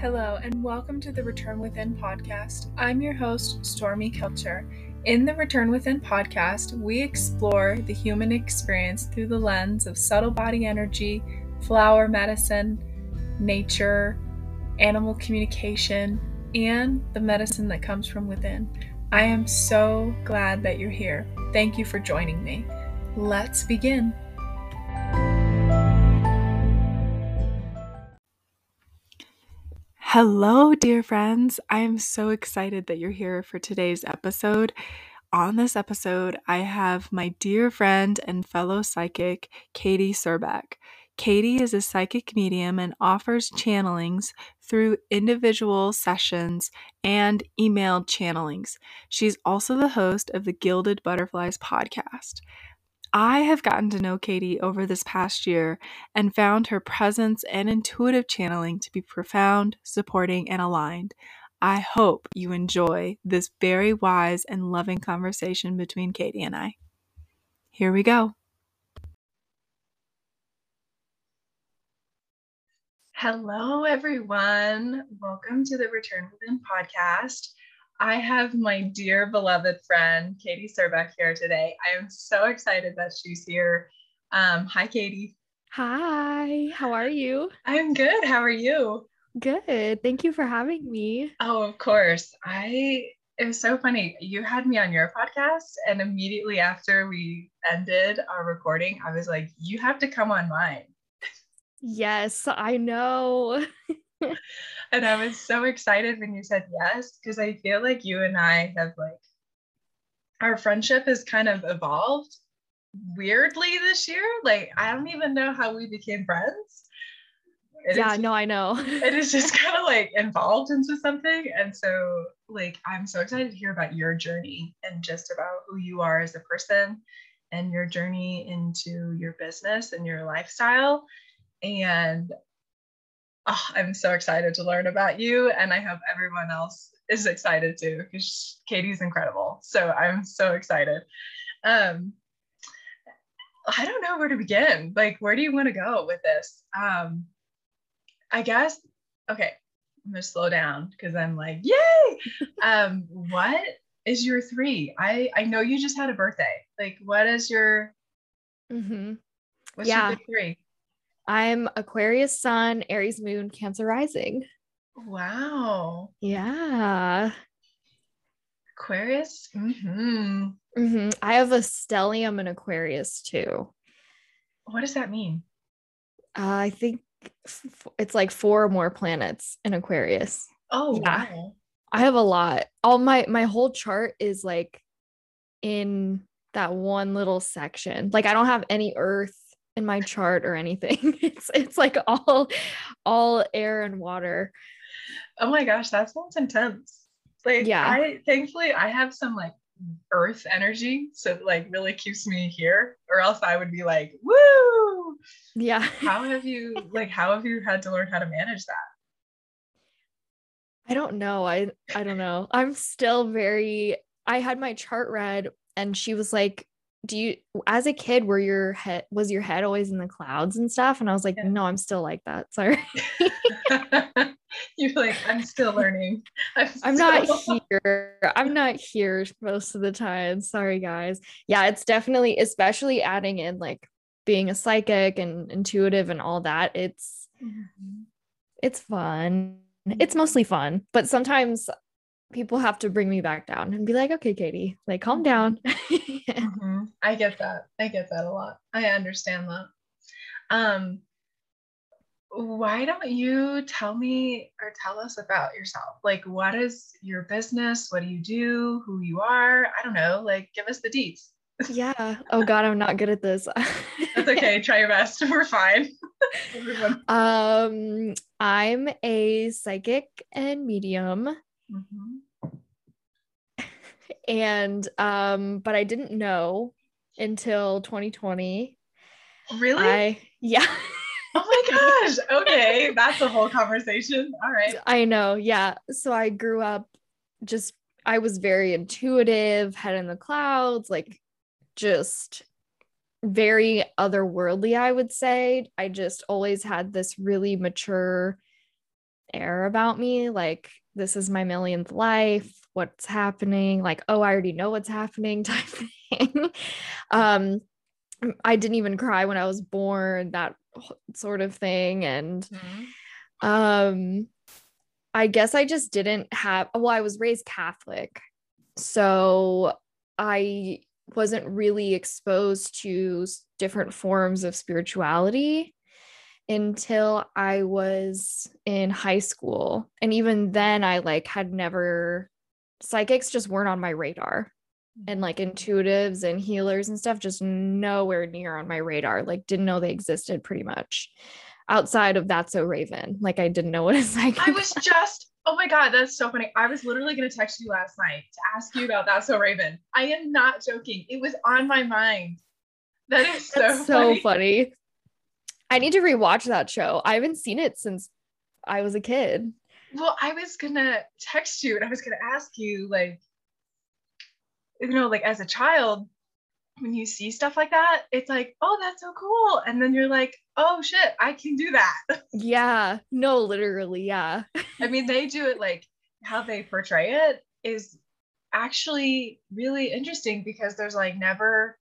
Hello, and welcome to the Return Within podcast. I'm your host, Stormy Kilcher. In the Return Within podcast, we explore the human experience through the lens of subtle body energy, flower medicine, nature, animal communication, and the medicine that comes from within. I am so glad that you're here. Thank you for joining me. Let's begin. Hello, dear friends. I am so excited that you're here for today's episode. On this episode, I have my dear friend and fellow psychic, Katie Surbeck. Katie is a psychic medium and offers channelings through individual sessions and emailed channelings. She's also the host of the Gilded Butterflies podcast. I have gotten to know Katie over this past year and found her presence and intuitive channeling to be profound, supporting, and aligned. I hope you enjoy this very wise and loving conversation between Katie and I. Here we go. Hello, everyone. Welcome to the Return Within podcast. I have my dear beloved friend, Katie Surbeck, here today. I am so excited that she's here. Um, hi, Katie. Hi, how are you? I'm good. How are you? Good. Thank you for having me. Oh, of course. I it was so funny. You had me on your podcast, and immediately after we ended our recording, I was like, you have to come on mine. Yes, I know. and I was so excited when you said yes because I feel like you and I have like our friendship has kind of evolved weirdly this year. Like I don't even know how we became friends. It yeah, is, no, I know. it is just kind of like involved into something. And so like I'm so excited to hear about your journey and just about who you are as a person and your journey into your business and your lifestyle. And oh, I'm so excited to learn about you. And I hope everyone else is excited too, because Katie's incredible. So I'm so excited. Um, I don't know where to begin. Like, where do you want to go with this? Um, I guess, okay, I'm gonna slow down because I'm like, yay! um, what is your three? I I know you just had a birthday. Like, what is your mm-hmm. what's yeah. your three? I'm Aquarius Sun, Aries Moon, Cancer Rising. Wow. Yeah. Aquarius. Mm-hmm. Mm-hmm. I have a stellium in Aquarius too. What does that mean? Uh, I think it's like four or more planets in Aquarius. Oh yeah. wow. I have a lot. All my my whole chart is like in that one little section. Like I don't have any Earth in my chart or anything. It's it's like all all air and water. Oh my gosh, that sounds intense. Like yeah, I thankfully I have some like earth energy, so like really keeps me here, or else I would be like, woo. Yeah. how have you like how have you had to learn how to manage that? I don't know. I I don't know. I'm still very I had my chart read and she was like do you as a kid were your head was your head always in the clouds and stuff? And i was like yeah. no i'm still like that sorry. You're like i'm still learning. I'm, I'm not here. I'm not here most of the time. Sorry guys. Yeah it's definitely especially adding in like being a psychic and intuitive and all that it's mm-hmm. it's fun. It's mostly fun but sometimes people have to bring me back down and be like, okay, Katie, like calm down. mm-hmm. I get that. I get that a lot. I understand that. Um, why don't you tell me or tell us about yourself? Like, what is your business? What do you do? Who you are? I don't know. Like, give us the deets. yeah. Oh God, I'm not good at this. That's okay. Try your best. We're fine. um, I'm a psychic and medium. Mm-hmm. And um, but I didn't know until 2020. Really? I yeah. oh my gosh. Okay. That's a whole conversation. All right. I know. Yeah. So I grew up just I was very intuitive, head in the clouds, like just very otherworldly, I would say. I just always had this really mature air about me. Like, this is my millionth life. What's happening? Like, oh, I already know what's happening type thing. um, I didn't even cry when I was born, that sort of thing. And mm-hmm. um, I guess I just didn't have, well, I was raised Catholic. So I wasn't really exposed to different forms of spirituality until I was in high school. And even then I like had never psychics just weren't on my radar. And like mm-hmm. intuitives and healers and stuff just nowhere near on my radar. Like didn't know they existed pretty much outside of That's So Raven. Like I didn't know what a psychic I was just Oh my God, that's so funny. I was literally going to text you last night to ask you about That's So Raven. I am not joking. It was on my mind. That is so, so funny. funny. I need to rewatch that show. I haven't seen it since I was a kid. Well, I was gonna text you and I was gonna ask you, like, you know, like as a child, when you see stuff like that, it's like, oh, that's so cool. And then you're like, oh shit, I can do that. Yeah. No, literally, yeah. I mean, they do it like how they portray it is actually really interesting because there's like never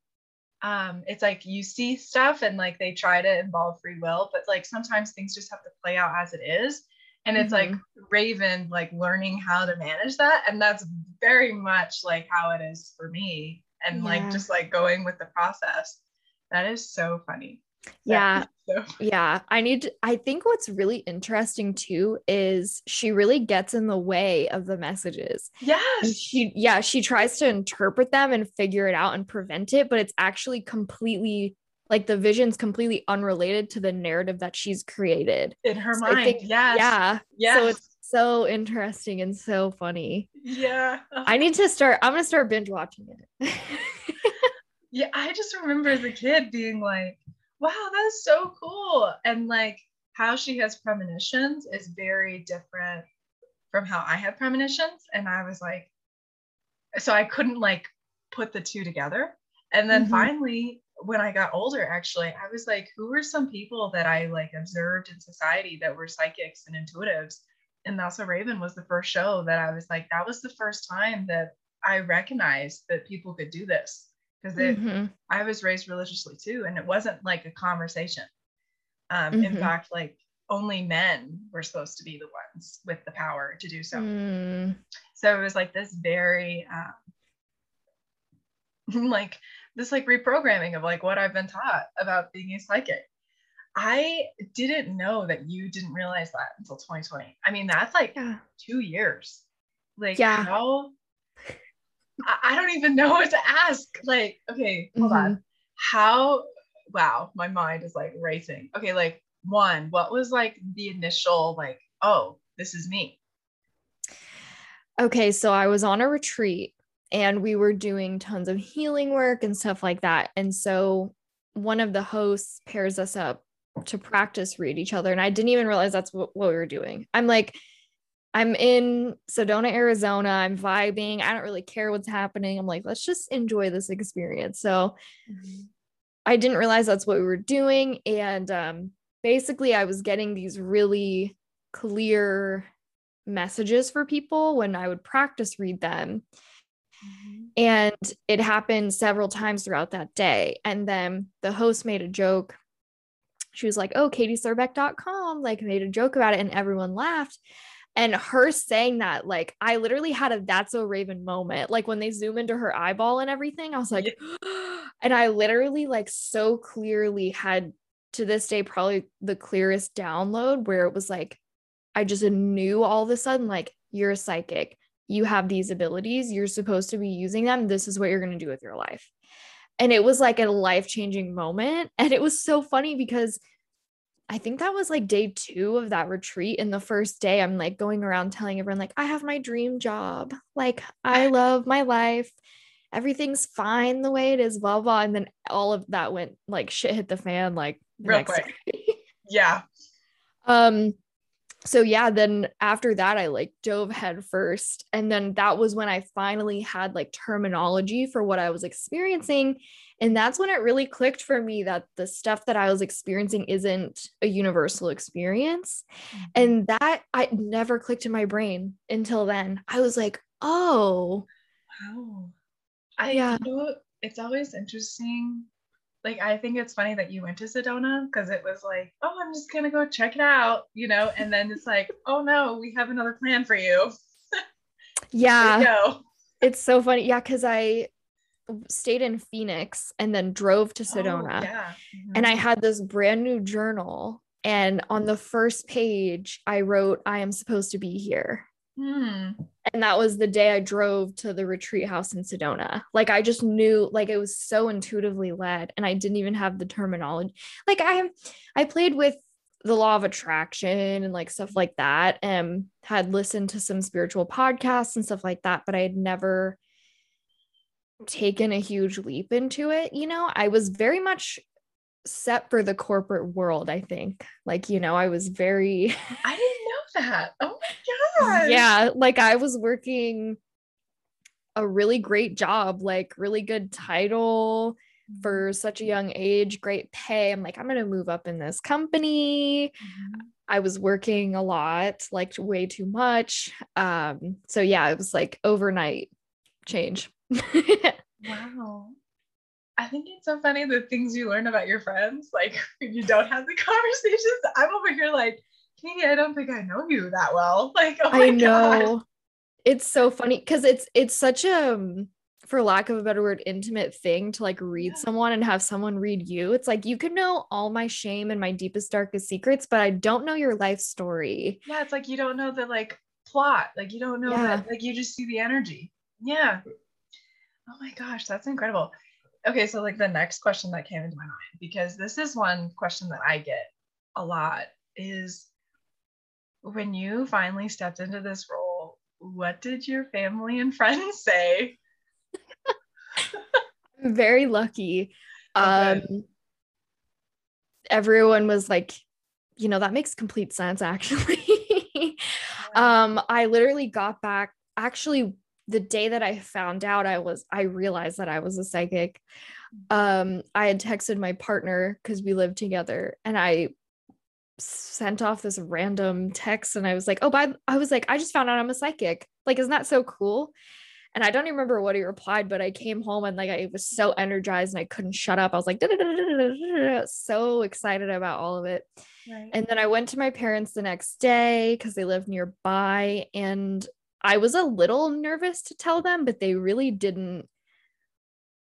um it's like you see stuff and like they try to involve free will but like sometimes things just have to play out as it is and it's mm-hmm. like raven like learning how to manage that. And that's very much like how it is for me. And yeah. like just like going with the process. That is so funny. Yeah. so. yeah. I need to, i think what's really interesting too is she really gets in the way of the messages. Yes. and she yeah she tries to interpret them and figure it out and prevent it but it's actually completely like the vision's completely unrelated to the narrative that she's created in her so mind think, yes yeah yeah so it's so interesting and so funny yeah i need to start i'm gonna start binge watching it yeah i just remember as a kid being like wow, that's so cool. And like how she has premonitions is very different from how I have premonitions. And I was like, so I couldn't like put the two together. And then mm-hmm. finally, when I got older, actually, I was like, who were some people that I like observed in society that were psychics and intuitives? And So Raven was the first show that I was like, that was the first time that I recognized that people could do this because mm-hmm. I was raised religiously too, and it wasn't like a conversation. Um, mm-hmm. In fact, like only men were supposed to be the ones with the power to do so. Mm. So it was like this very um, like this like reprogramming of like what I've been taught about being a psychic. I didn't know that you didn't realize that until 2020. I mean, that's like yeah. two years. Like yeah. how I don't even know what to ask. Like, okay, hold mm-hmm. on. How, wow, my mind is like racing. Okay, like, one, what was like the initial, like, oh, this is me? Okay, so I was on a retreat and we were doing tons of healing work and stuff like that. And so one of the hosts pairs us up to practice read each other. And I didn't even realize that's what, what we were doing. I'm like, I'm in Sedona, Arizona. I'm vibing. I don't really care what's happening. I'm like, let's just enjoy this experience. So mm-hmm. I didn't realize that's what we were doing. And um, basically, I was getting these really clear messages for people when I would practice read them. Mm-hmm. And it happened several times throughout that day. And then the host made a joke. She was like, oh, katiesurbeck.com, like made a joke about it, and everyone laughed. And her saying that, like, I literally had a that's so Raven moment. Like, when they zoom into her eyeball and everything, I was like, yeah. and I literally, like, so clearly had to this day, probably the clearest download where it was like, I just knew all of a sudden, like, you're a psychic. You have these abilities. You're supposed to be using them. This is what you're going to do with your life. And it was like a life changing moment. And it was so funny because I think that was like day two of that retreat. And the first day, I'm like going around telling everyone, like, I have my dream job. Like, I love my life. Everything's fine the way it is, blah, blah. And then all of that went like shit hit the fan, like, real quick. yeah. Um, so yeah, then after that, I like dove head first. And then that was when I finally had like terminology for what I was experiencing. And that's when it really clicked for me that the stuff that I was experiencing isn't a universal experience. Mm-hmm. And that I never clicked in my brain until then. I was like, oh. Wow. I yeah. You know, it's always interesting like I think it's funny that you went to Sedona because it was like, oh, I'm just gonna go check it out, you know, and then it's like, oh no, we have another plan for you. yeah. It's so funny. Yeah, because I stayed in Phoenix and then drove to Sedona. Oh, yeah. Mm-hmm. And I had this brand new journal. And on the first page, I wrote, I am supposed to be here. Hmm. And that was the day I drove to the retreat house in Sedona. Like I just knew, like it was so intuitively led, and I didn't even have the terminology. Like I, I played with the law of attraction and like stuff like that, and had listened to some spiritual podcasts and stuff like that, but I had never taken a huge leap into it. You know, I was very much set for the corporate world. I think, like you know, I was very. I didn't that. Oh my god. Yeah, like I was working a really great job, like really good title for mm-hmm. such a young age, great pay. I'm like, I'm going to move up in this company. Mm-hmm. I was working a lot, like way too much. Um, so yeah, it was like overnight change. wow. I think it's so funny the things you learn about your friends, like when you don't have the conversations. I'm over here like, Katie, I don't think I know you that well. Like, oh I know. God. It's so funny because it's it's such a um, for lack of a better word, intimate thing to like read yeah. someone and have someone read you. It's like you can know all my shame and my deepest, darkest secrets, but I don't know your life story. Yeah, it's like you don't know the like plot. Like you don't know yeah. that, like you just see the energy. Yeah. Oh my gosh, that's incredible. Okay, so like the next question that came into my mind, because this is one question that I get a lot is when you finally stepped into this role, what did your family and friends say? I'm very lucky. Okay. Um, everyone was like, you know, that makes complete sense, actually. um, I literally got back, actually, the day that I found out I was, I realized that I was a psychic. Um, I had texted my partner because we lived together and I sent off this random text and I was like, oh, by I was like, I just found out I'm a psychic. Like, isn't that so cool? And I don't even remember what he replied, but I came home and like I was so energized and I couldn't shut up. I was like, so excited about all of it. Right. And then I went to my parents the next day because they live nearby. And I was a little nervous to tell them, but they really didn't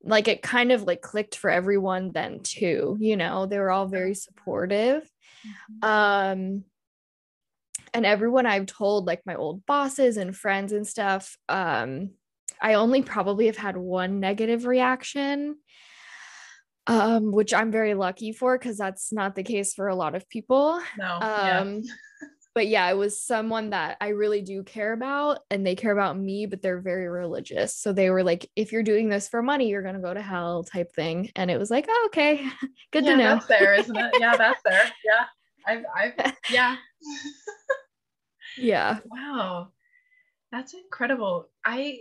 like it kind of like clicked for everyone then too you know they were all very supportive Mm-hmm. Um, and everyone I've told, like my old bosses and friends and stuff, um, I only probably have had one negative reaction, um, which I'm very lucky for because that's not the case for a lot of people. No. Um, yeah. But yeah, it was someone that I really do care about and they care about me, but they're very religious. So they were like, if you're doing this for money, you're going to go to hell type thing. And it was like, oh, okay, good yeah, to know. That's there, isn't it? Yeah, that's there. Yeah. I've, I've, yeah. yeah. Wow. That's incredible. I,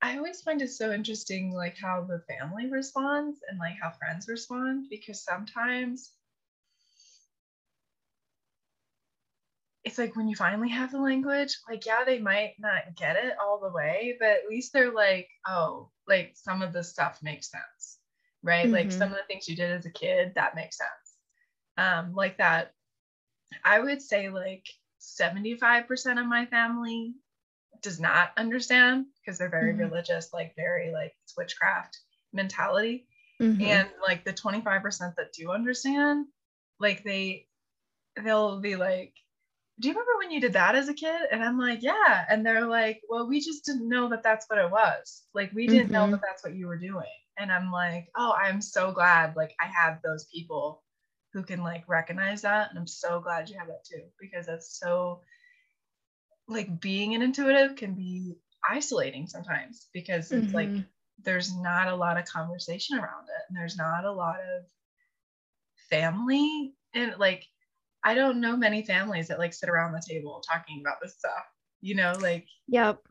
I always find it so interesting, like how the family responds and like how friends respond, because sometimes it's like when you finally have the language, like, yeah, they might not get it all the way, but at least they're like, oh, like some of the stuff makes sense, right? Mm-hmm. Like some of the things you did as a kid, that makes sense. Um, like that I would say like 75% of my family does not understand because they're very mm-hmm. religious, like very like witchcraft mentality. Mm-hmm. And like the 25% that do understand, like they they'll be like, Do you remember when you did that as a kid? And I'm like, Yeah. And they're like, Well, we just didn't know that that's what it was. Like, we didn't mm-hmm. know that that's what you were doing. And I'm like, Oh, I'm so glad like I have those people who can like recognize that. And I'm so glad you have that too, because that's so like being an intuitive can be isolating sometimes because it's mm-hmm. like there's not a lot of conversation around it and there's not a lot of family and like I don't know many families that like sit around the table talking about this stuff, you know, like, Yep.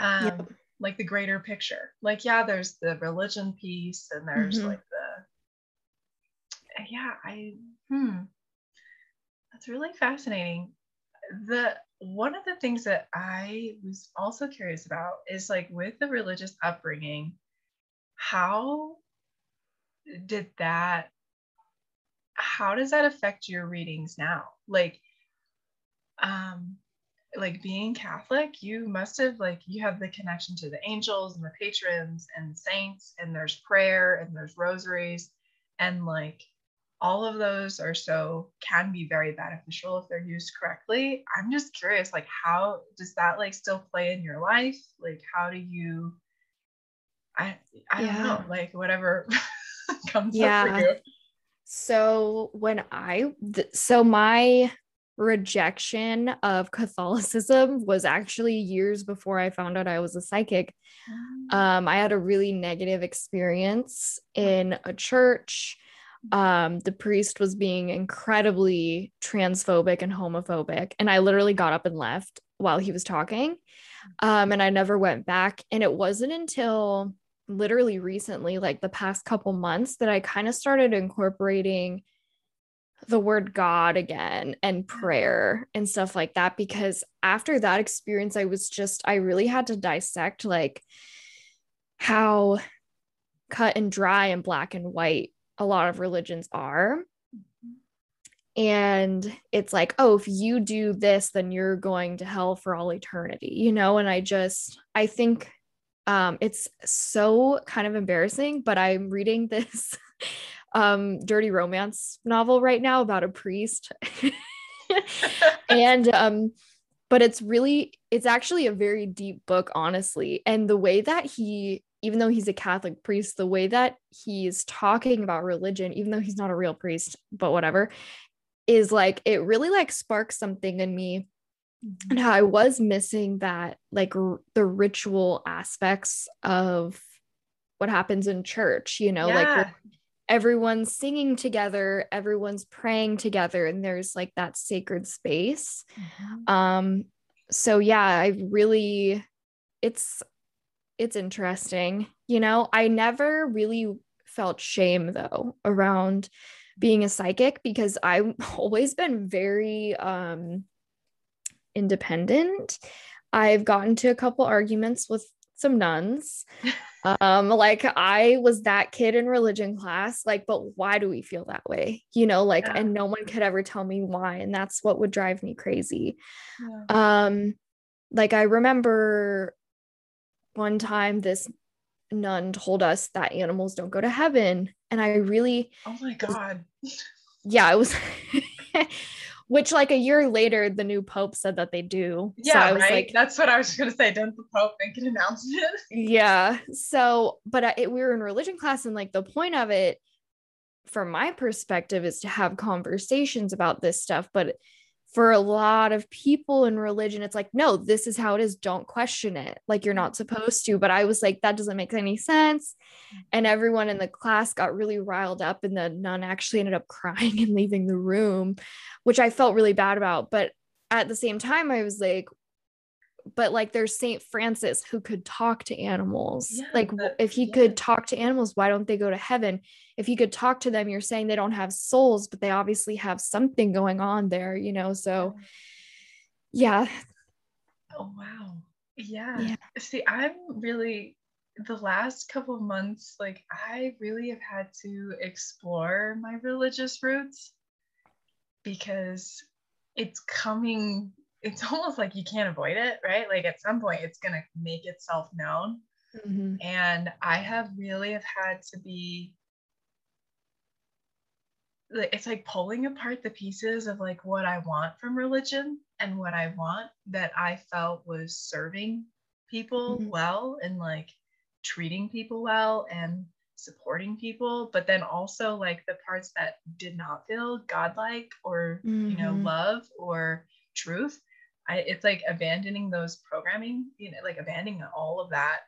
um, Yep. like the greater picture. Like, yeah, there's the religion piece and there's Mhm. like the, yeah, I, hmm, that's really fascinating. The one of the things that I was also curious about is like with the religious upbringing, how did that how does that affect your readings now? Like um like being catholic you must have like you have the connection to the angels and the patrons and saints and there's prayer and there's rosaries. And like all of those are so can be very beneficial if they're used correctly. I'm just curious like how does that like still play in your life? Like how do you i i don't know like whatever comes up for you So when I th- so my rejection of Catholicism was actually years before I found out I was a psychic. Um, I had a really negative experience in a church. Um, the priest was being incredibly transphobic and homophobic, and I literally got up and left while he was talking. Um, and I never went back. And it wasn't until literally recently, like the past couple months, that I kind of started incorporating the word God again and mm-hmm. prayer and stuff like that. Because after that experience, I was just, I really had to dissect like how cut and dry and black and white a lot of religions are. And it's like, oh, if you do this, then you're going to hell for all eternity, you know? And I just, I think um, it's so kind of embarrassing, but I'm reading this um, dirty romance novel right now about a priest. and um, but it's really it's actually a very deep book honestly and the way that he even though he's a catholic priest the way that he's talking about religion even though he's not a real priest but whatever is like it really like sparks something in me and how i was missing that like r- the ritual aspects of what happens in church you know like Yeah. where everyone's singing together everyone's praying together and there's like that sacred space Mhm. um so yeah i really it's it's interesting you know i never really felt shame though around being a psychic because i've always been very um independent i've gotten to a couple arguments with some nuns um like i was that kid in religion class like but why do we feel that way you know like Yeah. and no one could ever tell me why and that's what would drive me crazy Yeah. um like i remember one time this nun told us that animals don't go to heaven and i really Oh my god. yeah it was which like a year later the new pope said that they do so Yeah, i was right. like That's what I was gonna say. Didn't the Pope make an announcement? yeah so but I, it, we were in religion class and like the point of it from my perspective is to have conversations about this stuff but for a lot of people in religion it's like no this is how it is. Don't question it. Like you're not supposed to. But i was like that doesn't make any sense. And everyone in the class got really riled up and the nun actually ended up crying and leaving the room which i felt really bad about. But at the same time i was like but like there's Saint Francis who could talk to animals. Yeah, like but- if he yeah. could talk to animals, why don't they go to heaven? If he could talk to them, you're saying they don't have souls, but they obviously have something going on there, you know? So yeah. Oh wow. Yeah. Yeah. See, I'm really the last couple of months, like I really have had to explore my religious roots because it's coming, it's almost like you can't avoid it, right? Like at some point it's gonna make itself known. Mhm. and i have really have had to be like it's like pulling apart the pieces of like what i want from religion and what i want that i felt was serving people Mhm. well and like treating people well and supporting people but then also like the parts that did not feel godlike or you know Mhm. love or truth I, it's like abandoning those programming you know like abandoning all of that.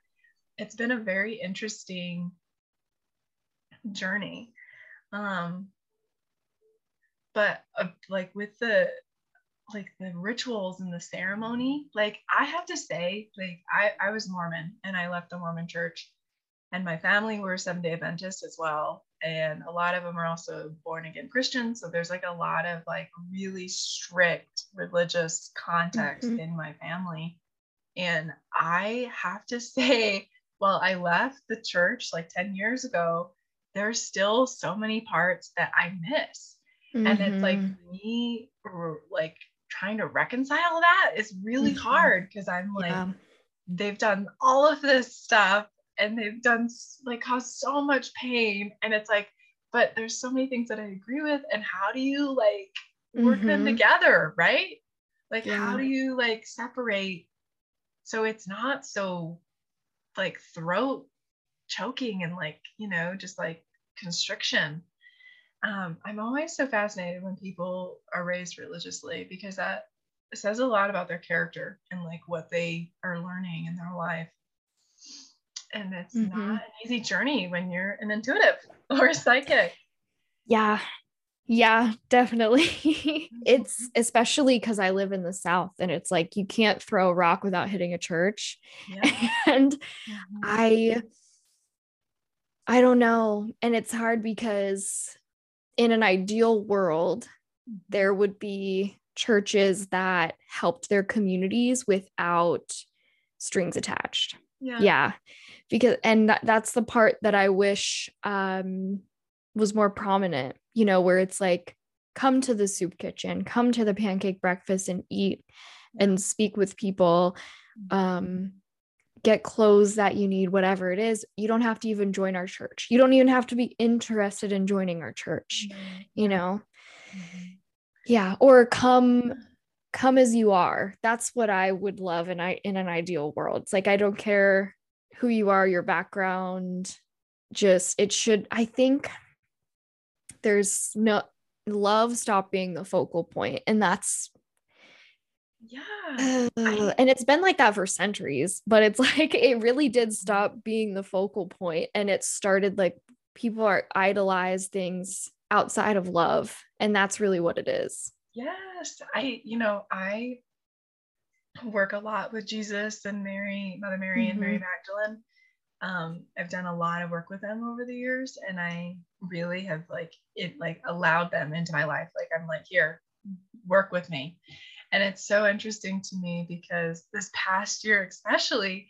It's been a very interesting journey. Um but uh, like with the like the rituals and the ceremony, like I have to say, like I I was Mormon and I left the Mormon church, and my family were Seventh Day Adventists as well, and a lot of them are also born again Christians. So there's like a lot of like really strict religious context mm-hmm. in my family, and I have to say, well, I left the church like ten years ago. There's still so many parts that I miss. Mm-hmm. And it's like mm-hmm. me like trying to reconcile that is really mm-hmm. hard because I'm like, yeah. they've done all of this stuff and they've done like caused so much pain. And it's like, but there's so many things that I agree with. And how do you like work mm-hmm. them together? Right. Like, yeah. how do you like separate so it's not so like throat choking and like, you know, just like constriction um, I'm always so fascinated when people are raised religiously because that says a lot about their character and like what they are learning in their life. And it's mm-hmm. not an easy journey when you're an intuitive or a psychic. Yeah. Yeah, definitely. it's mm-hmm. especially because I live in the South and it's like you can't throw a rock without hitting a church. Yeah. And mm-hmm. I I don't know. And it's hard because in an ideal world, mm-hmm. there would be churches that helped their communities without strings attached. Yeah. Yeah. Because, and that, that's the part that I wish um, was more prominent, you know, where it's like, come to the soup kitchen, come to the pancake breakfast and eat and speak with people. Um, get clothes that you need, whatever it is, you don't have to even join our church. You don't even have to be interested in joining our church, mm-hmm. you know? Mm-hmm. Yeah. Or come come as you are. That's what I would love in I in an ideal world. It's like I don't care who you are, your background, just it should I think there's no love stop being the focal point and that's yeah. Uh, and it's been like that for centuries, but it's like it really did stop being the focal point and it started like people are idolize things outside of love and that's really what it is. Yes. I you know, I work a lot with Jesus and Mary, Mother Mary mm-hmm. and Mary mm-hmm. Magdalene. Um, I've done a lot of work with them over the years and I really have like it like allowed them into my life. Like I'm like, here, work with me. And it's so interesting to me because this past year, especially,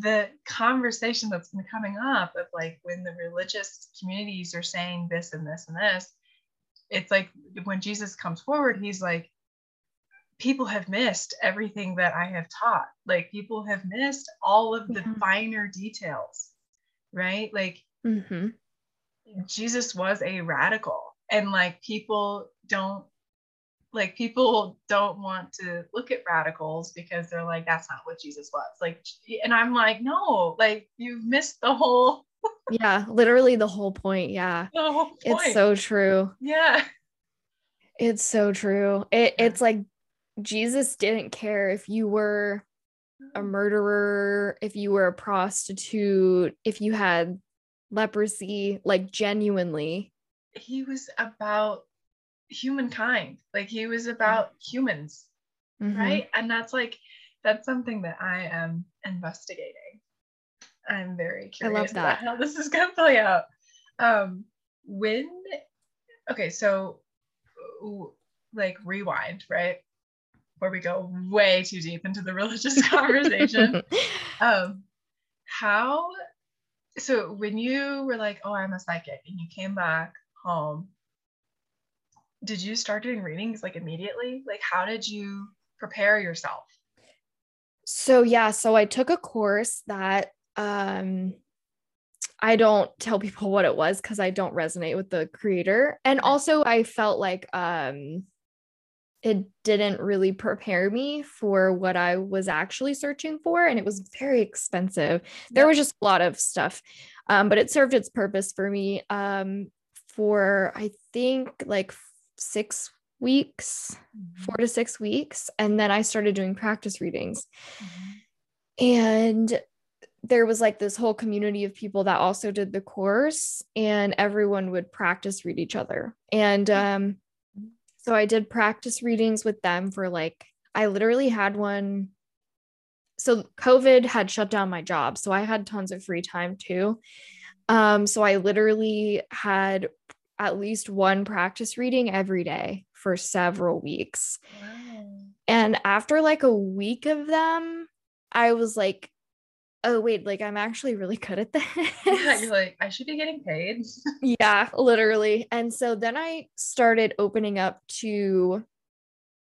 the conversation that's been coming up of like when the religious communities are saying this and this and this, it's like when Jesus comes forward, he's like, people have missed everything that I have taught. Like people have missed all of the mm-hmm. finer details, right? Like mm-hmm. Jesus was a radical, and like people don't like people don't want to look at radicals because they're like that's not what jesus was like and i'm like no like you've missed the whole yeah literally the whole point yeah whole point. it's so true yeah it's so true it, it's like jesus didn't care if you were a mm. murderer if you were a prostitute if you had leprosy like genuinely he was about humankind. Like he was about humans, mm-hmm. right? And that's like that's something that I am investigating. I'm very curious about how this is gonna play out. Um, when okay, so like rewind, right? Where we go way too deep into the religious conversation. um, how so when you were like, oh, I'm a psychic, and you came back home did you start doing readings like immediately? Like, how did you prepare yourself? So, yeah, so I took a course that um, I don't tell people what it was because I don't resonate with the creator. And also, I felt like um, it didn't really prepare me for what I was actually searching for. And it was very expensive. There was just a lot of stuff, um, but it served its purpose for me. Um, for I think like six weeks, mm-hmm. four to six weeks. And then I started doing practice readings. Mm-hmm. And there was like this whole community of people that also did the course, and everyone would practice read each other. And um, So I did practice readings with them for like, I literally had one. So COVID had shut down my job. So I had tons of free time too. Um, so I literally had at least one practice reading every day for several weeks. Wow. And after like a week of them, I was like, oh, wait, like I'm actually really good at this. Yeah, you're like, I should be getting paid. yeah, literally. And so then I started opening up to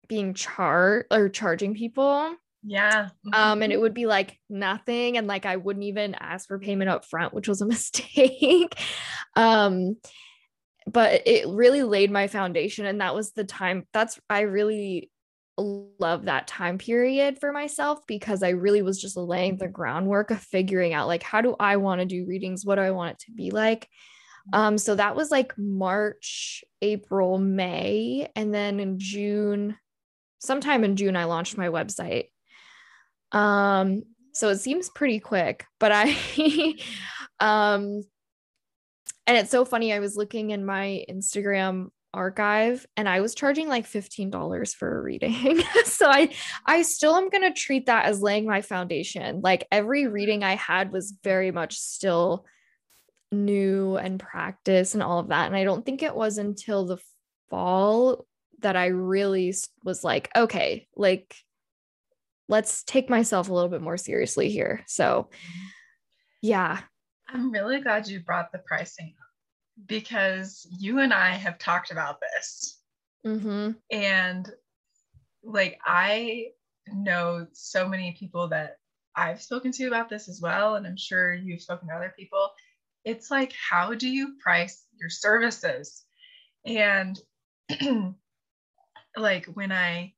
being char or charging people. Yeah. Um, and it would be like nothing. And like I wouldn't even ask for payment up front, which was a mistake. um, but it really laid my foundation. And that was the time that's I really love that time period for myself because I really was just laying the groundwork of figuring out like how do I want to do readings? What do I want it to be like? Um, so that was like March, April, May, and then in June, sometime in June, I launched my website. Um, so it seems pretty quick, but I um and it's so funny. I was looking in my Instagram archive and I was charging like $15 for a reading. so I I still am going to treat that as laying my foundation. Like every reading I had was very much still new and practice and all of that and I don't think it was until the fall that I really was like okay, like let's take myself a little bit more seriously here. So mm-hmm. yeah. I'm really glad you brought the pricing because you and I have talked about this. Mm-hmm. And like, I know so many people that I've spoken to about this as well. And I'm sure you've spoken to other people. It's like, how do you price your services? And like, when I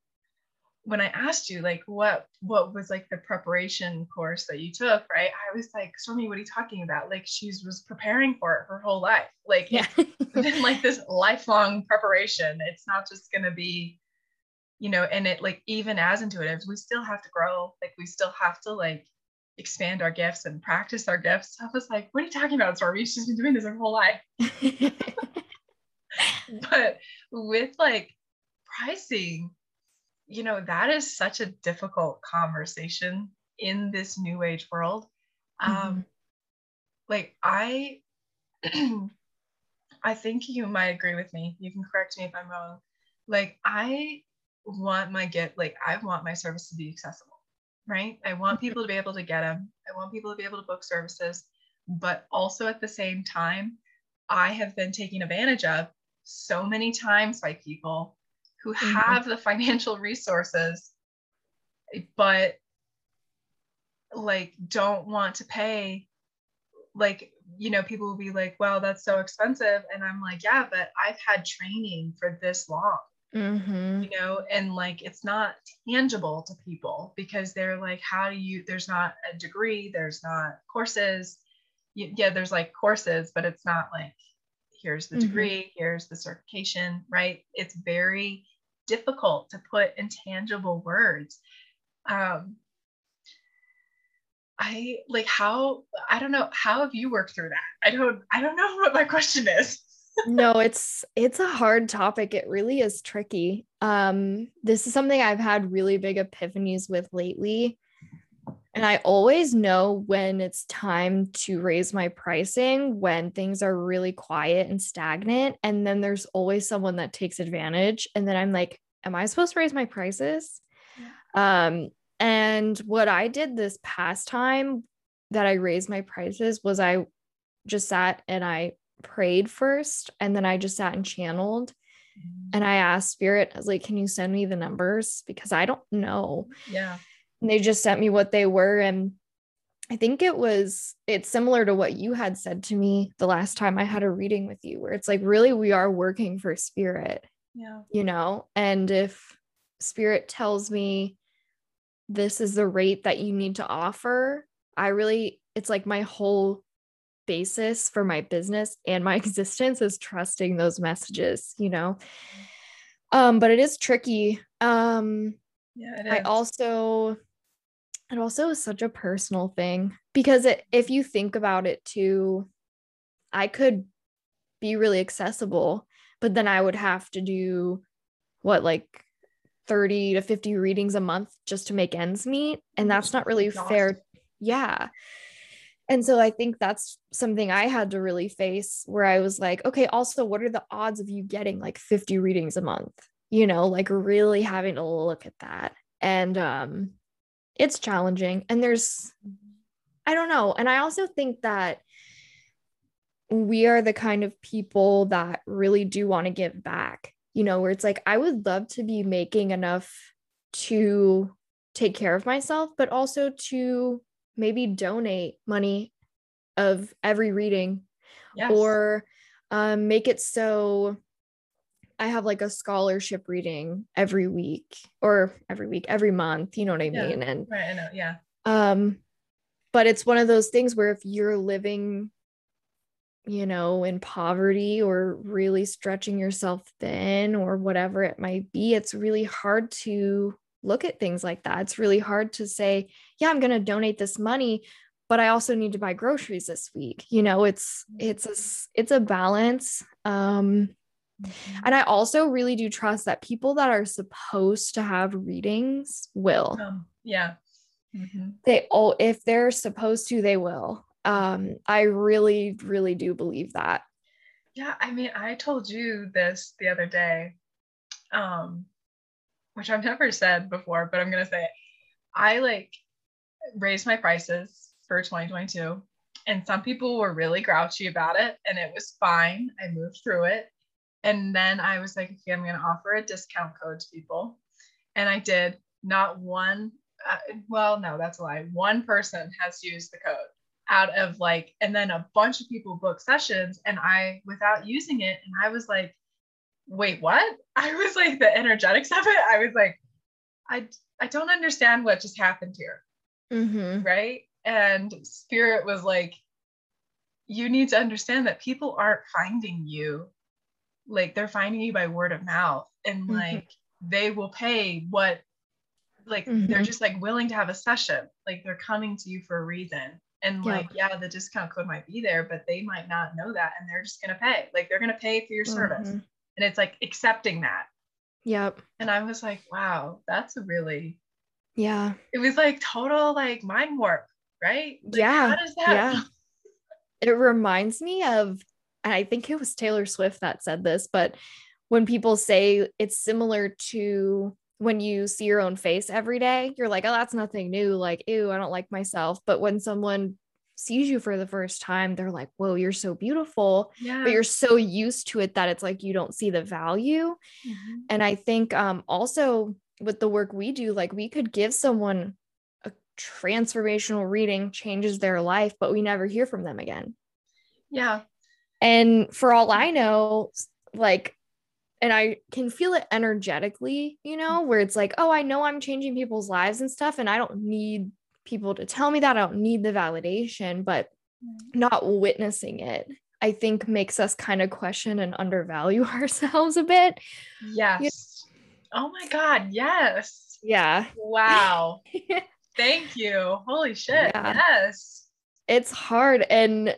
when I asked you like what what was like the preparation course that you took, right? I was like, Stormy, what are you talking about? Like she was preparing for it her whole life. Like yeah. it's been like this lifelong preparation. It's not just gonna be, you know, and it like even as intuitives, we still have to grow. Like we still have to like expand our gifts and practice our gifts. I was like, what are you talking about, Stormy? She's been doing this her whole life. but with like pricing you know, that is such a difficult conversation in this new age world. Um, mm-hmm. Um, like I, I think you might agree with me. You can correct me if I'm wrong. Like I want my get, like I want my service to be accessible, right? I want mm-hmm. people to be able to get them. I want people to be able to book services, but also at the same time, I have been taken advantage of so many times by people who mm-hmm. have the financial resources but like don't want to pay like you know people will be like well that's so expensive and i'm like yeah but i've had training for this long mm-hmm. you know and like it's not tangible to people because they're like how do you there's not a degree there's not courses yeah there's like courses but it's not like here's the mm-hmm. degree here's the certification right it's very difficult to put in tangible words. Um, I like how I don't know how have you worked through that? I don't I don't know what my question is. no, it's it's a hard topic. It really is tricky. Um this is something I've had really big epiphanies with lately. And I always know when it's time to raise my pricing when things are really quiet and stagnant. And then there's always someone that takes advantage. And then I'm like, am I supposed to raise my prices? Yeah. Um, and what I did this past time that I raised my prices was I just sat and I prayed first and then I just sat and channeled mm-hmm. and I asked spirit I was like can you send me the numbers because I don't know. Yeah. And they just sent me what they were and I think it was it's similar to what you had said to me the last time I had a reading with you where it's like really we are working for spirit yeah. You know, and if spirit tells me this is the rate that you need to offer, I really, it's like my whole basis for my business and my existence is trusting those messages, you know. Um, but it is tricky. Um, yeah, I also, it also is such a personal thing because it, if you think about it too, I could be really accessible but then I would have to do what like 30 to 50 readings a month just to make ends meet and that's not really fair yeah. And so i think that's something i had to really face where i was like okay also what are the odds of you getting like 50 readings a month? You know like really having to look at that. And um it's challenging and there's i don't know and i also think that we are the kind of people that really do want to give back you know where it's like i would love to be making enough to take care of myself but also to maybe donate money of every reading yes. or um, make it so I have like a scholarship reading every week or every week, every month, you know what I yeah, mean? And right, I know, yeah. Um, but it's one of those things where if you're living, you know, in poverty or really stretching yourself thin or whatever it might be, it's really hard to look at things like that. It's really hard to say, yeah, I'm going to donate this money, but I also need to buy groceries this week. You know, it's it's a it's a balance. Um Mm-hmm. And I also really do trust that people that are supposed to have readings will. Um, yeah. Mm-hmm. They all, if they're supposed to, they will. Um, I really, really do believe that. Yeah. I mean, I told you this the other day, um, which I've never said before, but I'm to say it. I like raised my prices for 2022 and some people were really grouchy about it and it was fine. I moved through it. And then I was like, okay, I'm to offer a discount code to people. And I did. Not one, uh, well, no, that's a lie. One person has used the code out of like, and then a bunch of people book sessions and I, without using it, and I was like, wait, what? I was like, the energetics of it, I was like, I, I don't understand what just happened here. Mm-hmm. Right. And spirit was like, you need to understand that people aren't finding you like they're finding you by word of mouth and mm-hmm. like they will pay what like mm-hmm. they're just like willing to have a session like they're coming to you for a reason and like yeah the discount code might be there but they might not know that and they're just going to pay. Like they're going to pay for your service. Mm-hmm. and it's like accepting that. Yep. And i was like wow that's a really yeah. It was like total like mind warp right? Like, yeah. yeah. It reminds me of and I think it was Taylor Swift that said this, but when people say it's similar to when you see your own face every day, you're like, oh, that's nothing new. Like, ew, I don't like myself. But when someone sees you for the first time, they're like, whoa, you're so beautiful. Yeah. But you're so used to it that it's like you don't see the value. Mm-hmm. And I think um, also with the work we do, like we could give someone a transformational reading, changes their life, but we never hear from them again. Yeah. And for all I know, like, and I can feel it energetically, you know, mm. where it's like, oh, I know I'm changing people's lives and stuff. And I don't need people to tell me that. I don't need the validation, but not witnessing it, I think makes us kind of question and undervalue ourselves a bit. Yes. You know? Oh my God. Yes. Yeah. Wow. Thank you. Holy shit. Yeah. Yes. It's hard. And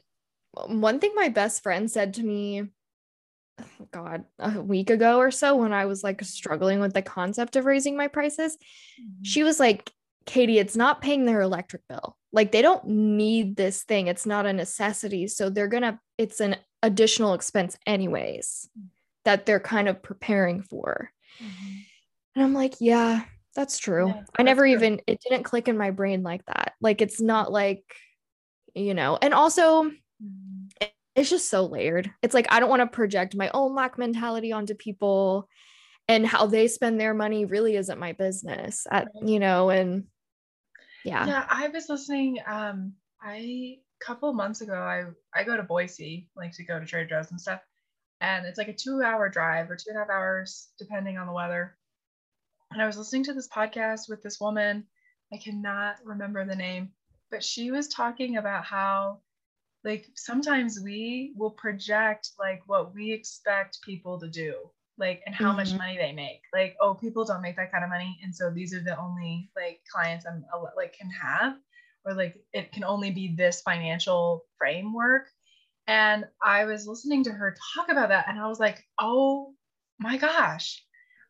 one thing my best friend said to me god a week ago or so when i was like struggling with the concept of raising my prices mm-hmm. she was like katie it's not paying their electric bill like they don't need this thing it's not a necessity so they're gonna it's an additional expense anyways mm-hmm. that they're kind of preparing for mm-hmm. and i'm like yeah that's true yeah, i never true. even it didn't click in my brain like that like it's not like you know and also it's just so layered. It's like I don't want to project my own lack mentality onto people and how they spend their money really isn't my business. At, you know, and yeah. Yeah, I was listening um I a couple months ago I I go to Boise like to go to Trader Joe's and stuff. And it's like a two hour drive or two and a half hours depending on the weather. And I was listening to this podcast with this woman. I cannot remember the name, but she was talking about how like sometimes we will project like what we expect people to do like and how mm-hmm. much money they make like oh people don't make that kind of money and so these are the only like clients i'm like can have or like it can only be this financial framework and i was listening to her talk about that and i was like oh my gosh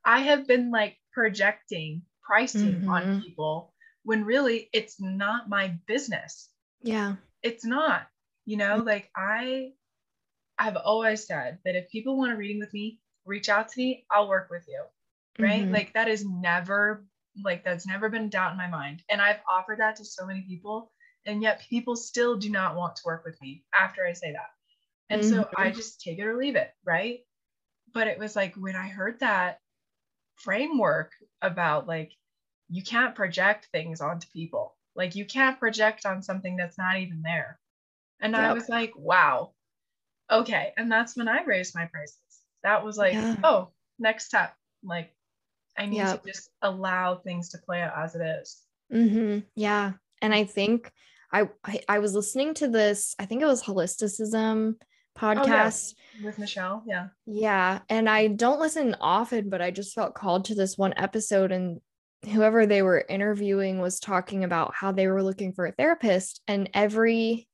I have been like projecting pricing on Mhm. people when really it's not my business. Yeah. It's not, you know, Mm-hmm. like I I've always said that if people want a reading with me, reach out to me, I'll work with you. Right? Mhm. Like that is never like that's never been a doubt in my mind. And I've offered that to so many people, and yet people still do not want to work with me after I say that. And so I just take it or leave it, right? But it was like when I heard that framework about like you can't project things onto people. Like you can't project on something that's not even there. And I was like, wow. Okay. And that's when I raised my prices. That was like, Yeah. oh, next step. Like I need Yep. to just allow things to play out as it is. hmm Yeah. And I think I, I I was listening to this, I think it was holisticism podcast. With Michelle. Yeah. Yeah. And I don't listen often, but I just felt called to this one episode. And whoever they were interviewing was talking about how they were looking for a therapist. And every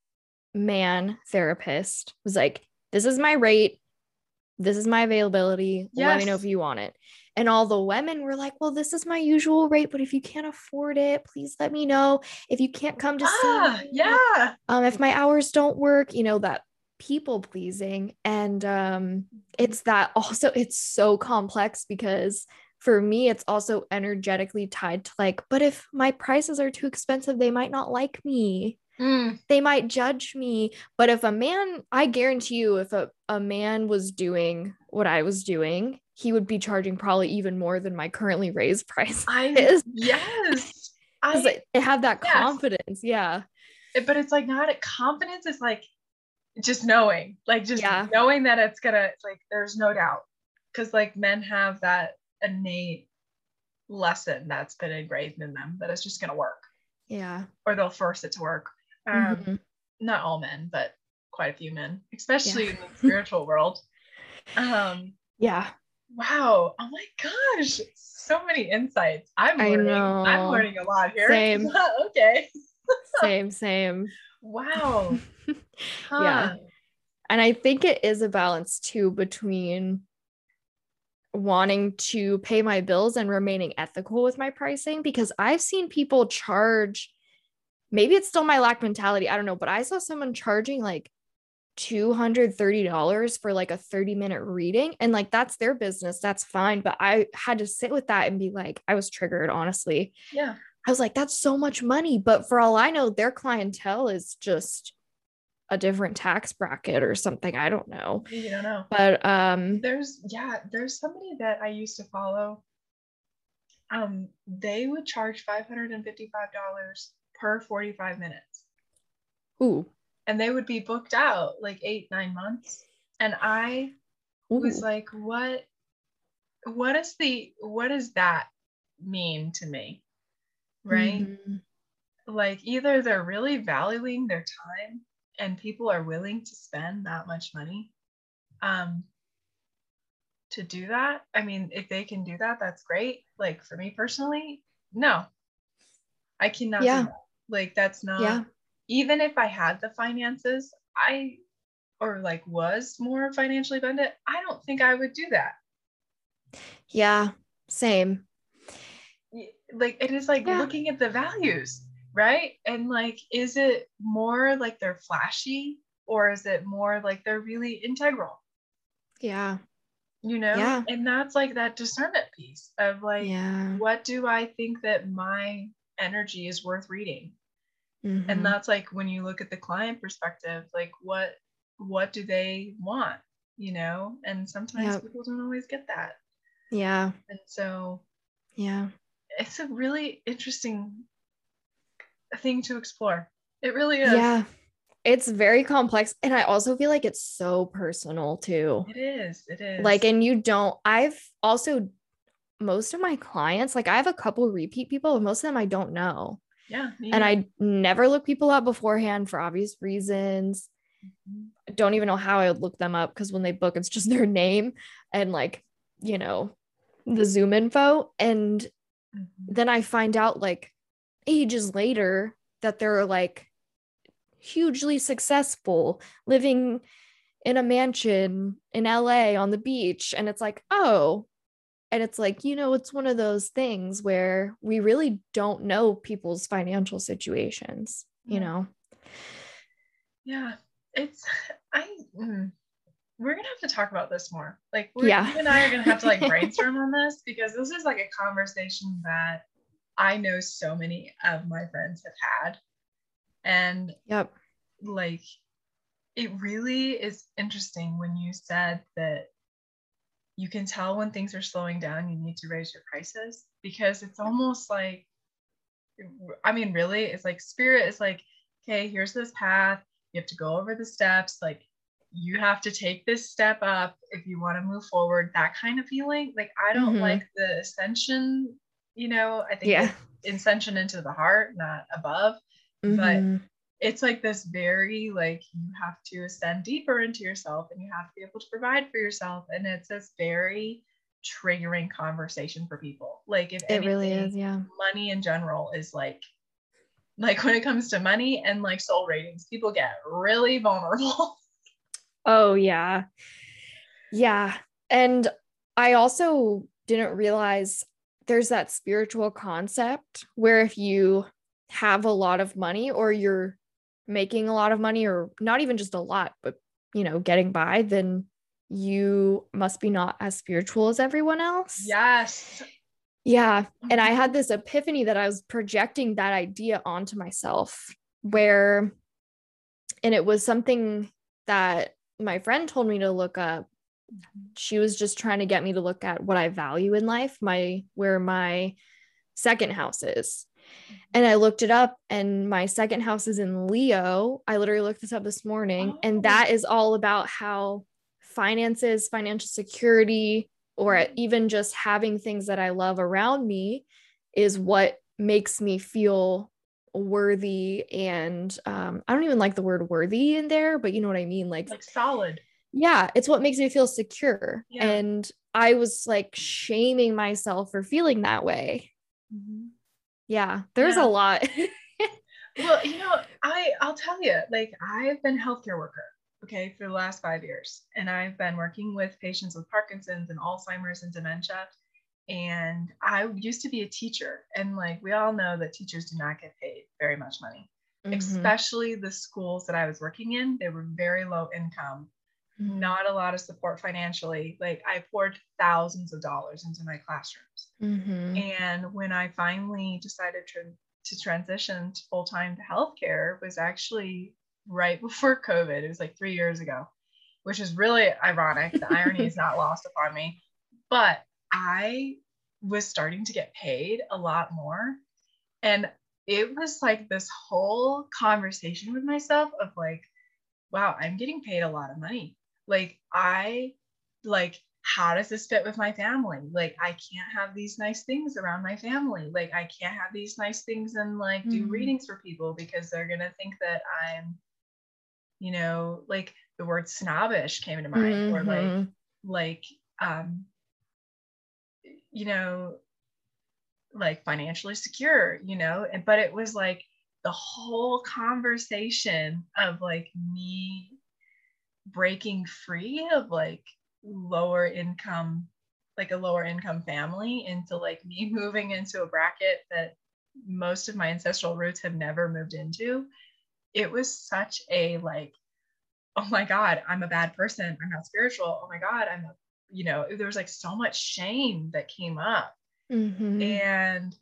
man therapist was like, This is my rate. This is my availability. Let me know if you want it. And all the women were like, Well, this is my usual rate, but if you can't afford it, please let me know. If you can't come to Ah, see me, yeah. um if my hours don't work you know that people pleasing and um it's that also it's so complex because for me it's also energetically tied to like but if my prices are too expensive they might not like me Mm, they might judge me but if a man i guarantee you if a, a man was doing what i was doing he would be charging probably even more than my currently raised price I is. yes. I have that Yes. confidence yeah. It- but it's like not a confidence is like just knowing like just Yeah. knowing that it's gonna like there's no doubt. Because like men have that innate lesson that's been engraved in them that it's just gonna work. Yeah. Or they'll force it to work um Mhm. not all men but quite a few men especially in the spiritual world. Um yeah. wow. Oh my gosh. So many insights. I'm learning. I'm learning a lot here. Same. okay. Same same. Wow. Huh. Yeah. and i think it is a balance too between wanting to pay my bills and remaining ethical with my pricing because i've seen people charge maybe it's still my lack mentality i don't know but i saw someone charging like $230 for like a 30 minute reading and like that's their business that's fine but i had to sit with that and be like i was triggered honestly yeah I was like, that's so much money. But for all I know, their clientele is just a different tax bracket or something. I don't know. you don't know But um there's yeah there's somebody that i used to follow um they would charge $555 per 45 minutes. Ooh, and they would be booked out like eight nine months. And i was like what what is the what does that mean to me? Right? Mhm. like either they're really valuing their time and people are willing to spend that much money um to do that. I mean if they can do that that's great. Like for me personally no. I cannot Yeah. do that like that's not Yeah. even if i had the finances i or like was more financially abundant i don't think i would do that Yeah. Same. like it is like Yeah. looking at the values right and like is it more like they're flashy or is it more like they're really integral Yeah. you know Yeah. and that's like that discernment piece of like Yeah. what do i think that my energy is worth reading Mhm. and that's like when you look at the client perspective like what what do they want you know and sometimes Yep. people don't always get that yeah. and so Yeah. it's a really interesting thing to explore. It really is. Yeah. It's very complex. And I also feel like it's so personal too. It is. It is. Like, and you don't, I've also, most of my clients, like I have a couple repeat people, and most of them I don't know. Yeah. and. I never look people up beforehand for obvious reasons. Mhm. I don't even know how I would look them up because when they book, it's just their name and like, you know, the Zoom info. And Mhm. then I find out like ages later that they're like hugely successful, living in a mansion in LA on the beach. And it's like, oh, and it's like you know it's one of those things where we really don't know people's financial situations you know? Yeah it's i mm, we're gonna have to talk about this more. Like Yeah. you and i are gonna have to like brainstorm on this because this is like a conversation that i know so many of my friends have had. And yep. like it really is interesting when you said that you can tell when things are slowing down you need to raise your prices because it's almost like i mean really it's like spirit is like okay here's this path. You have to go over the steps. Like you have to take this step up if you want to move forward that kind of feeling. Like i don't Mhm. like the ascension you know i think yeah. ascension into the heart not above. But Mhm. It's like this very like you have to ascend deeper into yourself and you have to be able to provide for yourself and it's this very triggering conversation for people like if it really anything, is yeah money in general is like like when it comes to money and like soul ratings people get really vulnerable Oh, yeah. Yeah. And I also didn't realize there's that spiritual concept where if you have a lot of money or you're making a lot of money or not even just a lot, but you know, getting by, then you must be not as spiritual as everyone else. yes Yeah. And I mm-hmm. had this epiphany that I was projecting that idea onto myself, where, and it was something that my friend told me to look up. Mm-hmm. She was just trying to get me to look at what I value in life, my, where my second house is. And I looked it up, and my second house is in Leo. I literally looked this up this morning, Oh. and that is all about how finances, financial security, or even just having things that I love around me is what makes me feel worthy. And um, I don't even like the word worthy in there, but you know what I mean? Like, like solid yeah, it's what makes me feel secure. Yeah. And I was like shaming myself for feeling that way. Yeah, there's Yeah. a lot. well you know i i'll tell you like i've been a healthcare worker okay for the last five years and i've been working with patients with parkinson's and alzheimer's and dementia and i used to be a teacher and like we all know that teachers do not get paid very much money Mhm. especially the schools that i was working in they were very low income not a lot of support financially like i poured thousands of dollars into my classrooms Mhm. and when I finally decided to, to transition to full time to healthcare was actually right before COVID. It was like three years ago, which is really ironic. The irony is not lost upon me. But I was starting to get paid a lot more. And it was like this whole conversation with myself of like, wow, I'm getting paid a lot of money. Like, I like how does this fit with my family? Like, I can't have these nice things around my family. Like, I can't have these nice things and like do Mhm. readings for people because they're going to think that I'm, you know, like the word snobbish came to mind or like, Mhm. like, um, you know, like financially secure, you know, and but it was like the whole conversation of like me breaking free of like lower income like a lower income family into like me moving into a bracket that most of my ancestral roots have never moved into it was such a like oh my god i'm a bad person i'm not spiritual oh my god i'm a you know there was like so much shame that came up Mhm. and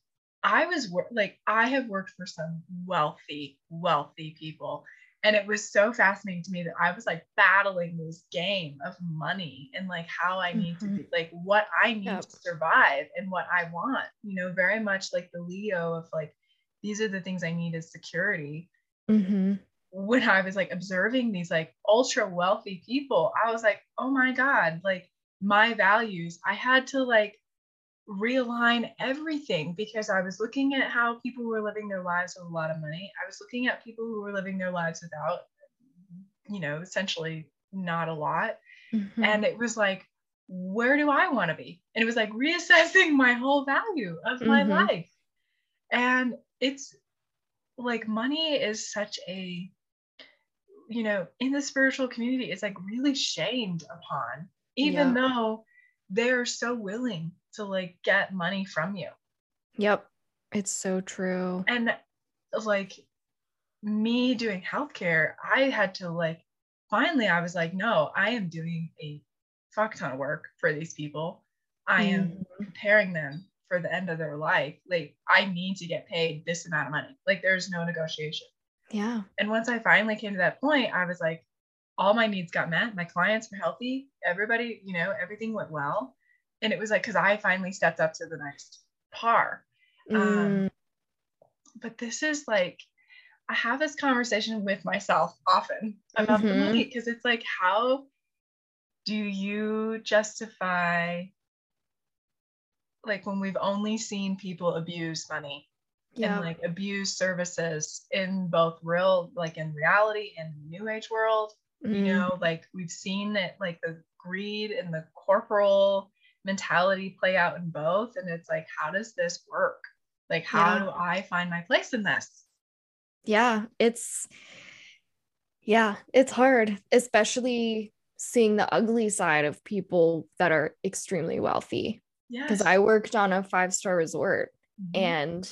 I was like, I have worked for some wealthy, wealthy people. And it was so fascinating to me that I was like battling this game of money and like how I need to Mhm. be, like what I need Yep. to survive and what I want, you know, very much like the Leo of like, these are the things I need as security. Mhm. When I was like observing these like ultra wealthy people, I was like, oh my God, like my values, I had to like realign everything because I was looking at how people were living their lives with a lot of money. I was looking at people who were living their lives without, you know, essentially not a lot. Mhm. And it was like, where do I want to be? And it was like reassessing my whole value of my Mhm. life. And it's like money is such a, you know, in the spiritual community, it's like really shamed upon, even Yeah. though they're so willing to like get money from you. Yep. It's so true. And like me doing healthcare, I had to like finally I was like, no, I am doing a fuck ton of work for these people. I am Mhm. preparing them for the end of their life. Like I need to get paid this amount of money. Like there's no negotiation. Yeah. And once I finally came to that point, I was like, all my needs got met. My clients were healthy. Everybody, you know, everything went well. And it was like, because I finally stepped up to the next par. Um, Mm, But this is like, I have this conversation with myself often about the Mhm. money because it's like, how do you justify, like, when we've only seen people abuse money yeah. and like abuse services in both real like in reality and new age world you Mm, know like we've seen it like the greed and the corporal mentality play out in both and it's like how does this work like how Yeah. do i find my place in this yeah. It's, yeah, it's hard, especially seeing the ugly side of people that are extremely wealthy. yeah Because I worked on a five star resort Mm-hmm. and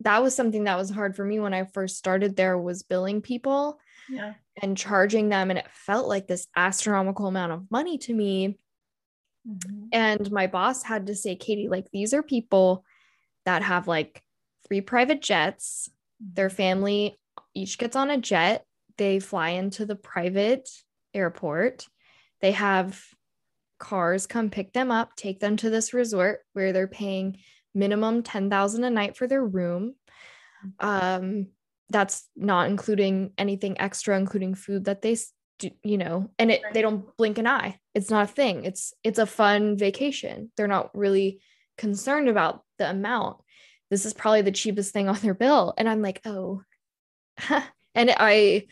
that was something that was hard for me when I first started there was billing people yeah. and charging them and it felt like this astronomical amount of money to me. Mhm. and my boss had to say Katie like these are people that have like three private jets. Their family each gets on a jet. They fly into the private airport. They have cars come pick them up take them to this resort where they're paying minimum 10,000 a night for their room. Um that's not including anything extra including food that they do, you know and it they don't blink an eye. It's not a thing. It's it's a fun vacation. They're not really concerned about the amount. This is probably the cheapest thing on their bill. And i'm like oh. And i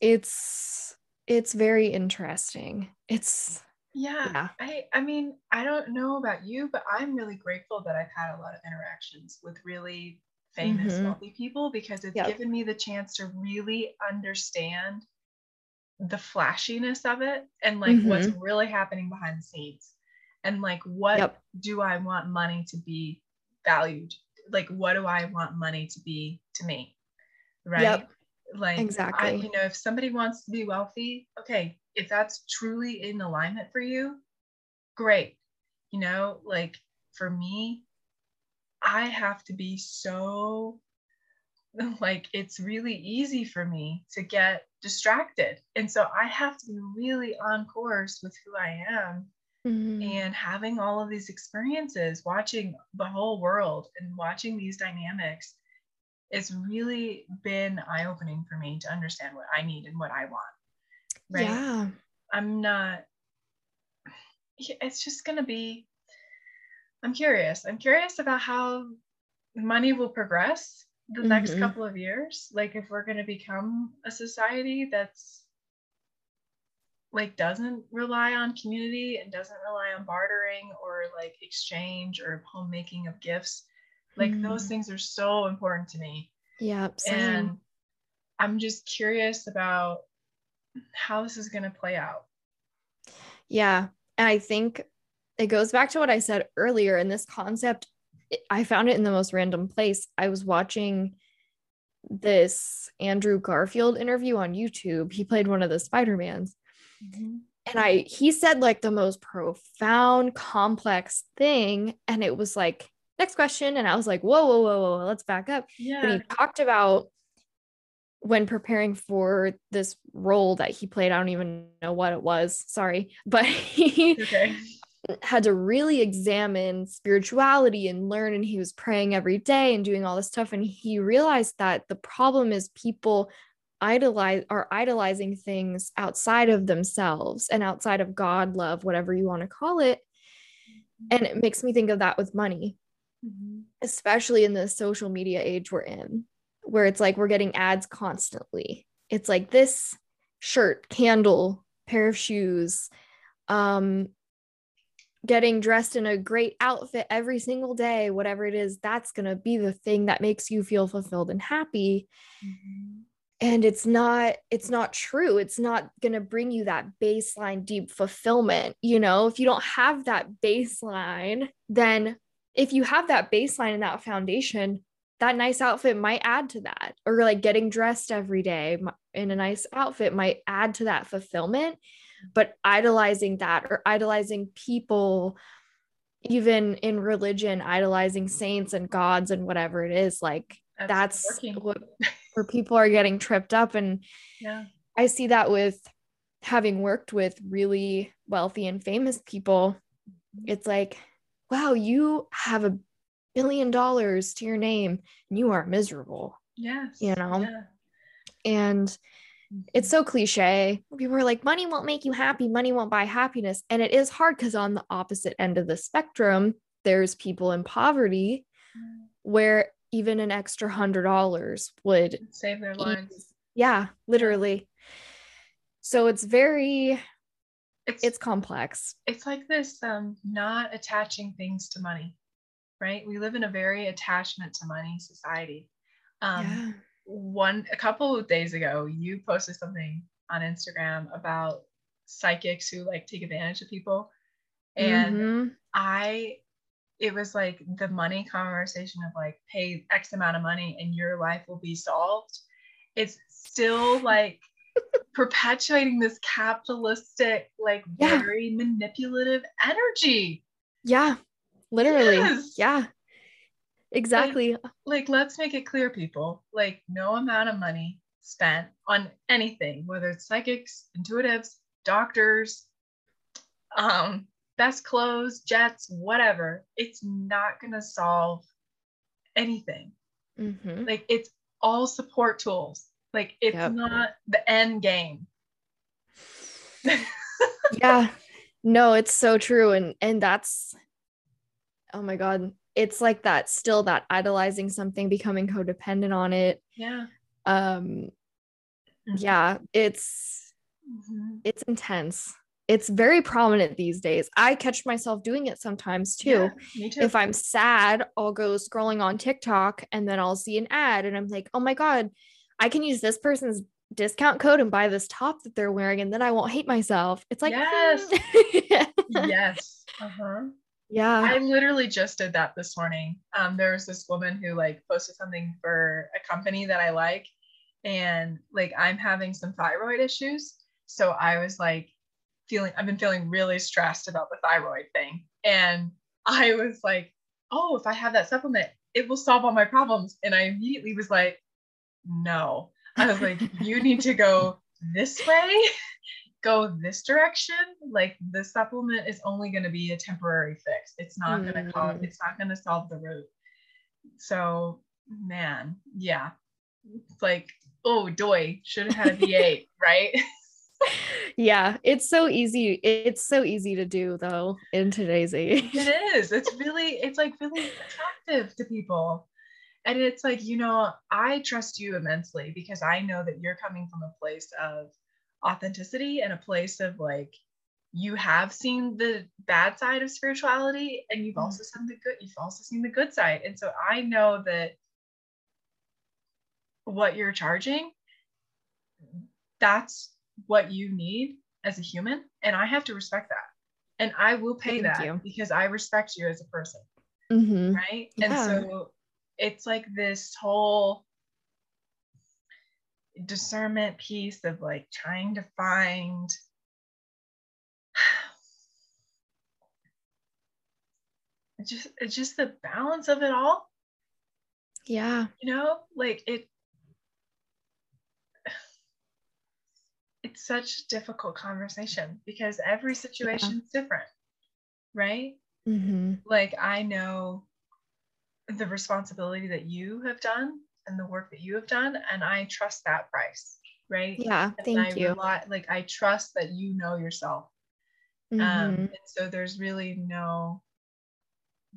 it's it's very interesting. It's yeah yeah. I, I mean, I don't know about you, but I'm really grateful that I've had a lot of interactions with really famous, Mhm. wealthy people because it's Yep. given me the chance to really understand the flashiness of it and like what's really happening behind the scenes. And like, what Yep. do I want money to be valued? Like, what do I want money to be to me? Right. Yep. Like, I, Exactly. you know, if somebody wants to be wealthy, okay, if that's truly in alignment for you, great. You know, like for me, I have to be so like it's really easy for me to get distracted. And so I have to be really on course with who I am Mhm. and having all of these experiences, watching the whole world and watching these dynamics, it's really been eye opening for me to understand what I need and what I want. Right. yeah I'm not, it's just going to be, I'm curious. I'm curious about how money will progress the next Mhm. couple of years. Like, if we're going to become a society that's like doesn't rely on community and doesn't rely on bartering or like exchange or homemaking of gifts like those Mhm. things are so important to me yeah same. and i'm just curious about how this is going to play out Yeah. And I think it goes back to what I said earlier. And this concept, I found it in the most random place. I was watching this Andrew Garfield interview on YouTube. He played one of the Spider-Mans. Mm-hmm. And I he said like the most profound, complex thing. And it was like, next question. And I was like, whoa, whoa, whoa, whoa, let's back up. But yeah he talked about when preparing for this role that he played. I don't even know what it was. Sorry. But he okay had to really examine spirituality and learn and he was praying every day and doing all this stuff and he realized that the problem is people idolize are idolizing things outside of themselves and outside of god love whatever you want to call it and it makes me think of that with money Mhm. especially in the social media age we're in where it's like we're getting ads constantly it's like this shirt candle pair of shoes um getting dressed in a great outfit every single day whatever it is that's going to be the thing that makes you feel fulfilled and happy. Mhm. and it's not it's not true. It's not going to bring you that baseline deep fulfillment you know? If you don't have that baseline then if you have that baseline and that foundation that nice outfit might add to that. Or like getting dressed every day in a nice outfit might add to that fulfillment but idolizing that or idolizing people even in religion idolizing saints and gods and whatever it is like that's, that's what where people are getting tripped up. And yeah. I see that with having worked with really wealthy and famous people mm-hmm. it's like wow you have a billion dollars to your name and you are miserable yes. you know? Yeah. and it's so cliche. People are like, money won't make you happy, money won't buy happiness. And it is hard because on the opposite end of the spectrum, there's people in poverty mm. where even an extra hundred dollars would save their lives. Yeah, literally. So it's very it's it's complex. It's like this um not attaching things to money, right? We live in a very attachment to money society. Um yeah one a couple of days ago you posted something on instagram about psychics who like take advantage of people and mm-hmm. i it was like the money conversation of like pay x amount of money and your life will be solved it's still like perpetuating this capitalistic like yeah. very manipulative energy yeah literally yes. yeah Exactly. Like, like, let's make it clear, people. Like, no amount of money spent on anything, whether it's psychics, intuitives, doctors, um, best clothes, jets, whatever, it's not to solve anything. Mm-hmm. Like, it's all support tools. Like, it's yep. not the end game. yeah. No, it's so true. And, and that's, oh my God, it's like that still that idolizing something becoming codependent on it. Yeah. Um mm-hmm. yeah it's mm-hmm. it's intense. It's very prominent these days. I catch myself doing it sometimes too. Yeah, too. If i'm sad i'll go scrolling on tiktok and then i'll see an ad and i'm like oh my god i can use this person's discount code and buy this top that they're wearing and then i won't hate myself. It's like yes. Yes. Uh-huh yeah. I literally just did that this morning. Um, there was this woman who like posted something for a company that I like, and like I'm having some thyroid issues. So I was like feeling, I've been feeling really stressed about the thyroid thing. And I was like, oh, if I have that supplement, it will solve all my problems. And I immediately was like, no. I was like, you need to go this way go this direction, like the supplement is only going to be a temporary fix. It's not mm. going to cause, it's not going to solve the root. So, man, yeah. It's like, oh, doy, should have had a V8, right? yeah, it's so easy. It's so easy to do though in today's age. It is. It's really, it's like really attractive to people. And it's like, you know, I trust you immensely because I know that you're coming from a place of authenticity and a place of like you have seen the bad side of spirituality and you've also mm. seen the good you've also seen the good side and so i know that what you're charging that's what you need as a human and i have to respect that and i will pay Thank that you. because i respect you as a person mm-hmm. right yeah. and so it's like this whole discernment piece of like trying to find it's just it's just the balance of it all. Yeah. You know like it it's such a difficult conversation because every situation is different right? Mm-hmm. like i know the responsibility that you have done and the work that you have done and i trust that price right yeah and thank I you rely, like i trust that you know yourself um, mm-hmm. um and so there's really no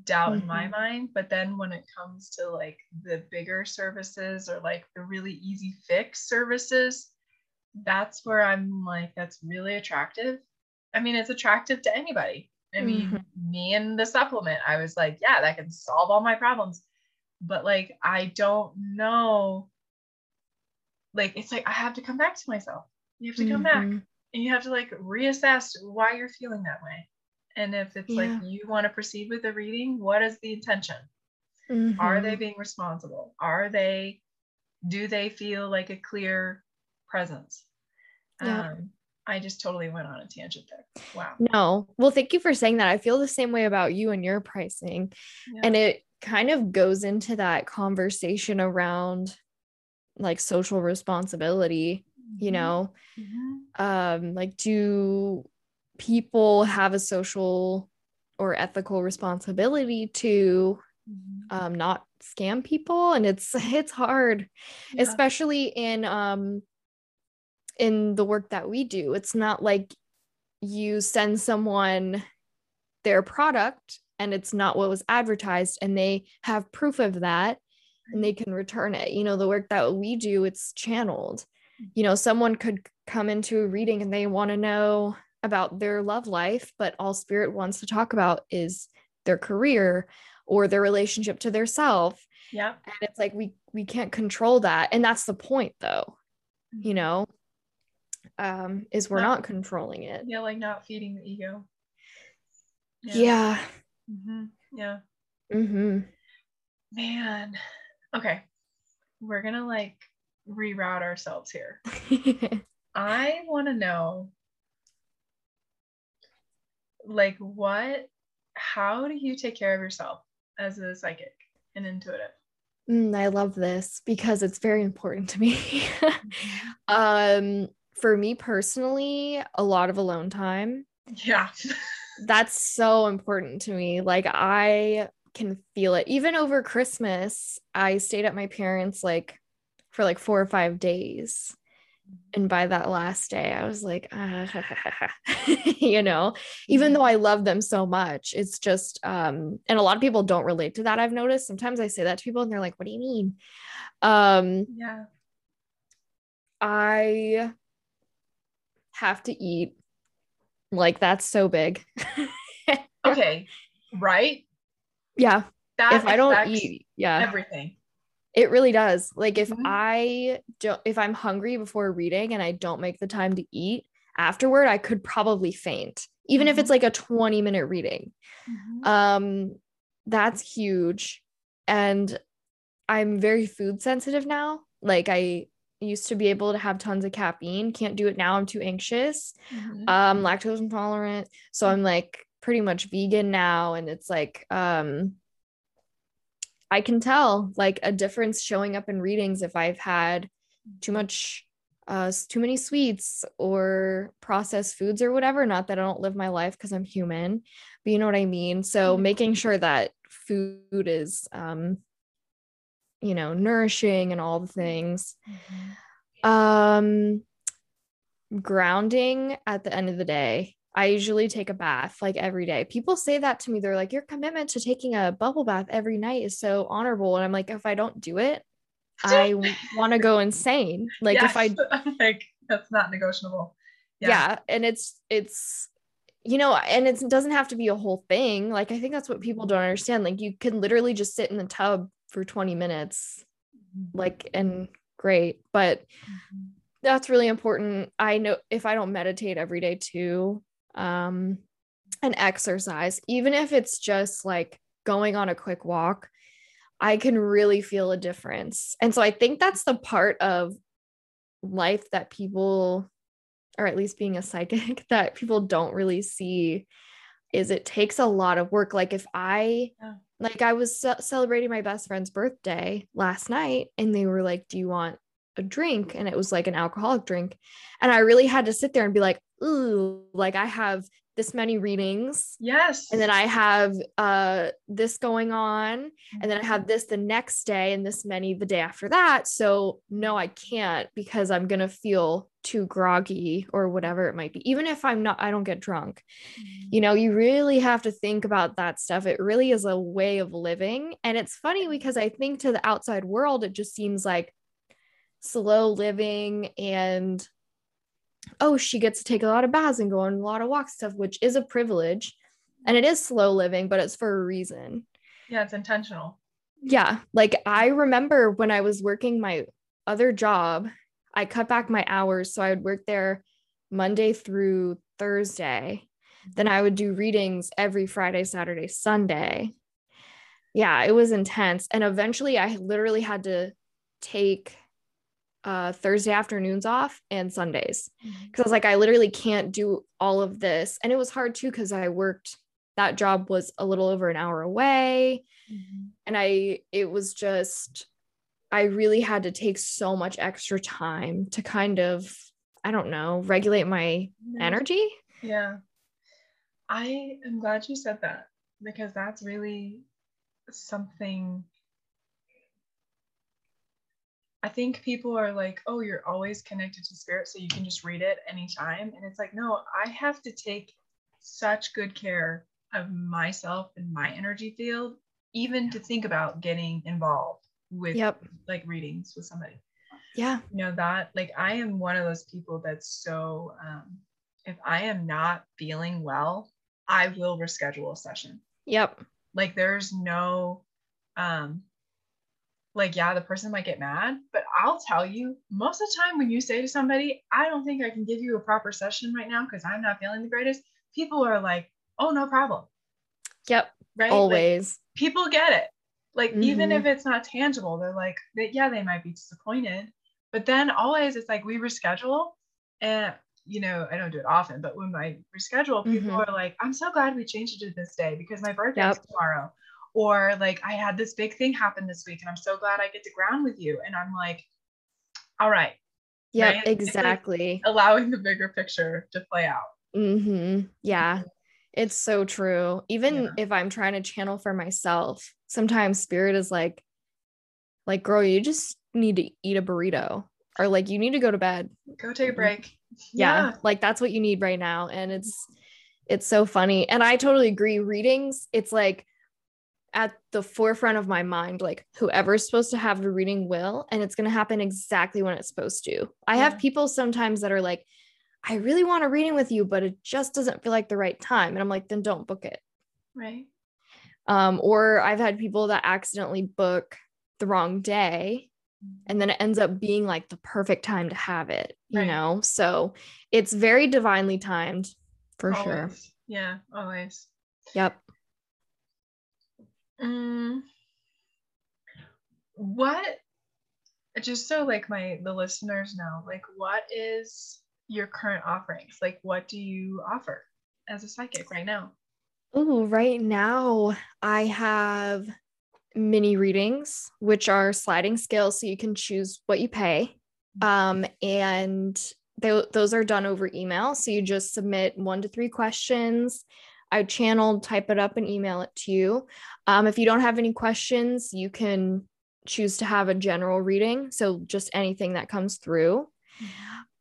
doubt mm-hmm. in my mm-hmm. mind but then when it comes to like the bigger services or like the really easy fix services that's where i'm like that's really attractive i mean it's attractive to anybody i mean mm-hmm. me and the supplement i was like yeah that can solve all my problems but like I don't know like it's like I have to come back to myself. You have to come back Mhm. and you have to like reassess why you're feeling that way. And if it's Yeah. like you want to proceed with the reading, what is the intention? Are they Mhm. being responsible? Are they do they feel like a clear presence? Yeah. Um, I just totally went on a tangent there. Wow. No. Well, thank you for saying that. I feel the same way about you and your pricing. Yeah. And it kind of goes into that conversation around like social responsibility, you Mhm. know, Mhm. um like do people have a social or ethical responsibility to Mhm. um not scam people and it's it's hard Yeah. especially in um in the work that we do it's not like you send someone their product and it's not what was advertised and they have proof of that and they can return it. You know the work that we do it's channeled. You know someone could come into a reading and they want to know about their love life but all spirit wants to talk about is their career or their relationship to their self. Yeah. and it's like we we can't control that. And that's the point though you know um is we're No. not controlling it. Yeah, like not feeding the ego. yeah hmm Yeah. mm-hmm. Man. Okay. We're gonna like reroute ourselves here. I want to know like what how do you take care of yourself as a psychic and intuitive? Mm, i love this because it's very important to me um for me personally a lot of alone time Yeah. that's so important to me. Like I can feel it. Even over Christmas, I stayed at my parents like for like four or five days. And by that last day, I was like, ah, you know, even though I love them so much, it's just, um, and a lot of people don't relate to that. I've noticed sometimes I say that to people and they're like, what do you mean? Um, Yeah. I have to eat. Like that's so big. Okay. Right? yeah. That if I don't eat, yeah, everything. it really does. Like if Mhm. I don't, if I'm hungry before reading and I don't make the time to eat afterward, I could probably faint, even if it's Mhm. like a 20 minute reading. Mhm. Um, that's huge. And I'm very food sensitive now. Like I used to be able to have tons of caffeine, can't do it now. I'm too anxious. Mhm. um lactose intolerant so i'm like pretty much vegan now and it's like um i can tell like a difference showing up in readings if i've had too much uh too many sweets or processed foods or whatever not that i don't live my life because i'm human but you know what i mean so Mhm. making sure that food is um you know nourishing and all the things Mhm. um, grounding at the end of the day. I usually take a bath like every day. People say that to me. They're like, your commitment to taking a bubble bath every night is so honorable. And I'm like, if I don't do it, I want to go insane. Like if I like that's not negotiable. yeah. and it's it's you know and it's, it doesn't have to be a whole thing like i think that's what people don't understand like you can literally just sit in the tub for 20 minutes Mhm. like and great but Mhm. that's really important i know if i don't meditate every day too um and exercise even if it's just like going on a quick walk i can really feel a difference and so i think that's the part of life that people or at least being a psychic that people don't really see is it takes a lot of work like if i Yeah. Like i was ce- celebrating my best friend's birthday last night and they were like do you want a drink? And it was like an alcoholic drink. And i really had to sit there and be like ooh like i have this many readings Yes. and then i have uh this going on and then I have this the next day and this many the day after that. So no, I can't because I'm gonna feel too groggy or whatever it might be. Even if I'm not, I don't get drunk. Mhm. You know, you really have to think about that stuff. It really is a way of living. And it's funny because I think to the outside world, it just seems like slow living and oh, she gets to take a lot of baths and go on a lot of walks stuff, which is a privilege. And it is slow living, but it's for a reason Yeah, it's intentional. yeah like i remember when i was working my other job I cut back my hours. So I would work there Monday through Thursday. Then I would do readings every Friday, Saturday, Sunday. Yeah, it was intense. And eventually I literally had to take uh, Thursday afternoons off and Sundays because mm-hmm. I was like, I literally can't do all of this. And it was hard too because I worked, that job was a little over an hour away. Mm-hmm. And I, it was just, I really had to take so much extra time to kind of, I don't know, regulate my energy. Yeah. I am glad you said that because that's really something I think people are like, oh, you're always connected to spirit, so you can just read it anytime. And it's like, no, I have to take such good care of myself and my energy field, even to think about getting involved with yep. like readings with somebody. Yeah. You know, that like I am one of those people that's so um if I am not feeling well, I will reschedule a session. Yep. Like there's no um like yeah the person might get mad but i'll tell you most of the time when you say to somebody i don't think i can give you a proper session right now because i'm not feeling the greatest people are like oh no problem yep right always like, people get it like mm-hmm. even if it's not tangible they're like they, yeah they might be disappointed but then always it's like we reschedule and you know i don't do it often but when i reschedule people mm-hmm. are like i'm so glad we changed it to this day because my birthday yep. is tomorrow or like i had this big thing happen this week and i'm so glad i get to ground with you. And i'm like all right. Yeah right? exactly like allowing the bigger picture to play out. Mm-hmm. yeah. It's so true. Even yeah. if i'm trying to channel for myself sometimes spirit is like like girl you just need to eat a burrito or like you need to go to bed. Go take a break. Yeah, yeah. like that's what you need right now. And it's it's so funny. And i totally agree. Readings it's like at the forefront of my mind like whoever's supposed to have the reading will and it's going to happen exactly when it's supposed to. I yeah. have people sometimes that are like i really want a reading with you but it just doesn't feel like the right time and i'm like then don't book it. Right. Um or i've had people that accidentally book the wrong day and then it ends up being like the perfect time to have it you right. know? So it's very divinely timed for always. sure. Yeah always. Yep Mm, what just so like my the listeners know like what is your current offerings? Like what do you offer as a psychic right now? Oh right now i have mini readings which are sliding scales so you can choose what you pay. Um, and they, those are done over email so you just submit one to three questions I channeled, type it up, and email it to you. Um, if you don't have any questions, you can choose to have a general reading. So just anything that comes through.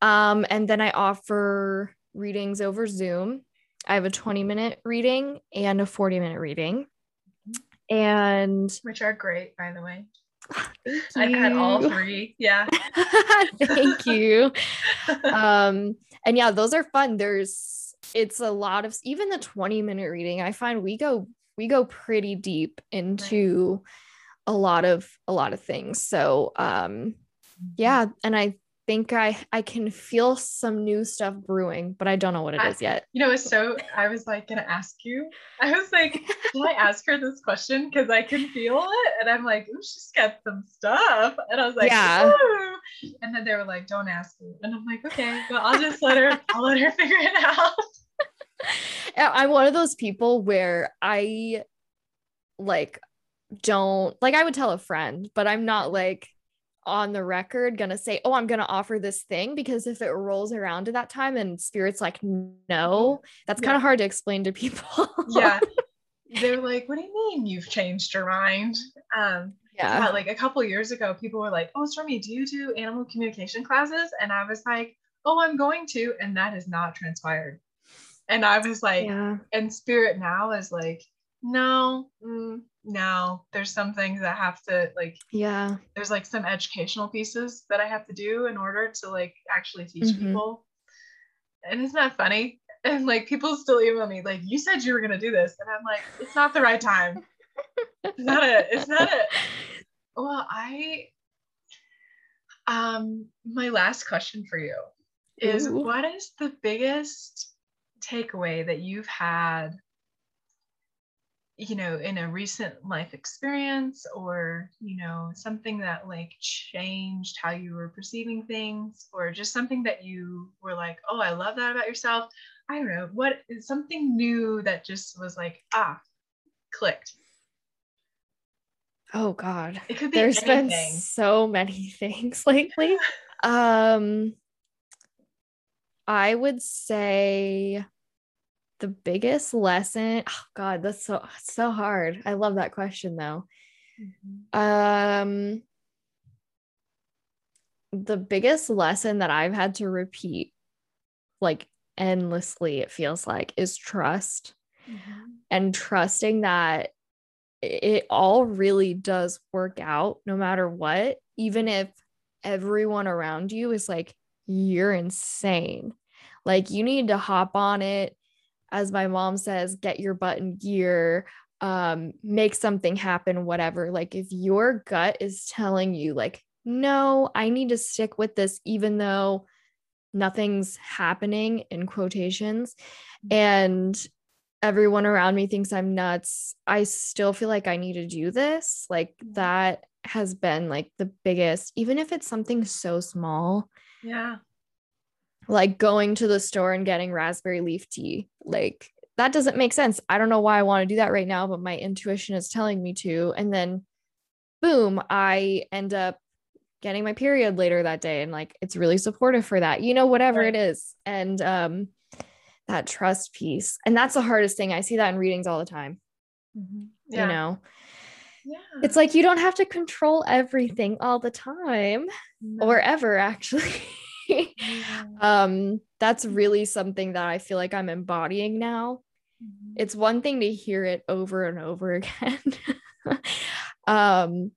Um, and then I offer readings over Zoom. I have a 20 minute reading and a 40 minute reading. And which are great, by the way. I've had all three. Yeah. Thank you. um, and yeah, those are fun. There's it's a lot of even the 20 minute reading i find we go we go pretty deep into a lot of a lot of things. So um yeah and i think i i can feel some new stuff brewing but i don't know what it is yet. You know it's so i was like gonna ask you. I was like can i ask her this question? Because i can feel it and i'm like oh she's got some stuff. And i was like yeah. Ooh. and then they were like don't ask me. And i'm like okay well i'll just let her i'll let her figure it out. I'm one of those people where I like don't like I would tell a friend, but I'm not like on the record gonna say, "Oh, I'm gonna offer this thing," because if it rolls around to that time and spirit's like, "No," that's yeah. kind of hard to explain to people. yeah, they're like, "What do you mean you've changed your mind?" Um, yeah. yeah, like a couple years ago, people were like, "Oh, Stormy, do you do animal communication classes?" And I was like, "Oh, I'm going to," and that has not transpired. And I was like, yeah. and spirit now is like, no, mm, no, there's some things that have to like, yeah, there's like some educational pieces that I have to do in order to like actually teach mm-hmm. people. And isn't that funny? And like people still email me, like, you said you were gonna do this. And I'm like, it's not the right time. it's not it. It's not it. Well, I Um, my last question for you is Ooh. what is the biggest takeaway that you've had you know in a recent life experience or you know something that like changed how you were perceiving things or just something that you were like oh i love that about yourself i don't know what is something new that just was like ah clicked Oh God. it could be There's anything been so many things lately. um I would say the biggest lesson. Oh God, that's so so hard. I love that question though. Mhm. Um the biggest lesson that I've had to repeat like endlessly, it feels like, is trust and trusting that it all really does work out no matter what, even if everyone around you is like, you're insane. Like, you need to hop on it. As my mom says, get your butt in gear, um, make something happen, whatever. Like, if your gut is telling you, like, no, I need to stick with this, even though nothing's happening in quotations. And everyone around me thinks I'm nuts. I still feel like I need to do this. Like that has been like the biggest, even if it's something so small, yeah like going to the store and getting raspberry leaf tea. Like that doesn't make sense. I don't know why I want to do that right now, but my intuition is telling me to. And then boom, I end up getting my period later that day and like it's really supportive for that. You know, whatever Right. it is. And um that trust piece. And that's the hardest thing. I see that in readings all the time yeah you know yeah it's like you don't have to control everything all the time No. or ever actually. um that's really something that i feel like i'm embodying now. Mhm. it's one thing to hear it over and over again. Um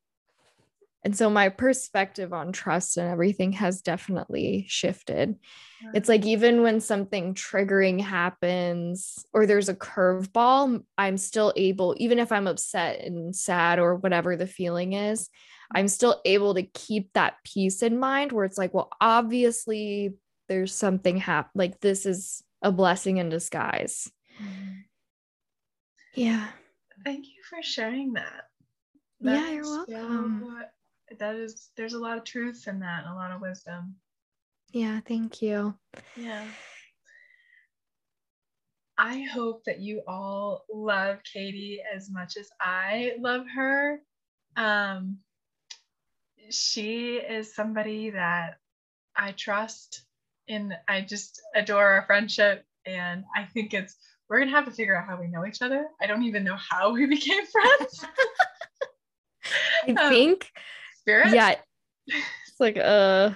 and so my perspective on trust and everything has definitely shifted. It's like even when something triggering happens or there's a curveball, I'm still able, even if I'm upset and sad or whatever the feeling is, I'm still able to keep that peace in mind where it's like, well, obviously there's something hap like this is a blessing in disguise. Mhm. Yeah. Thank you for sharing that. Yeah, you're is welcome. that is there's a lot of truth in that, a lot of wisdom. Yeah. Thank you. Yeah. I hope that you all love Katie as much as I love her. Um, she is somebody that I trust and I just adore our friendship. And I think it's, we're going to have to figure out how we know each other. I don't even know how we became friends. I Um, think, Spirit? yeah. It's like, uh,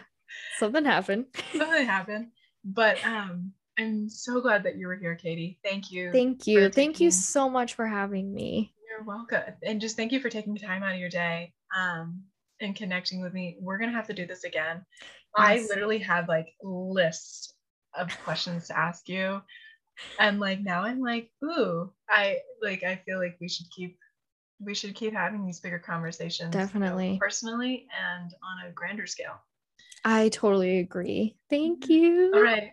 something happened. Something happened. But um, I'm so glad that you were here, Katie. Thank you. Thank you. Thank you so much for having me. You're welcome. And just thank you for taking the time out of your day um, and connecting with me. We're going to have to do this again. I literally had like lists of questions to ask you. And like now I'm like, ooh, I like I feel like we should keep we should keep having these bigger conversations. you know, Definitely. personally and on a grander scale. I totally agree. Thank mm-hmm. you. All right.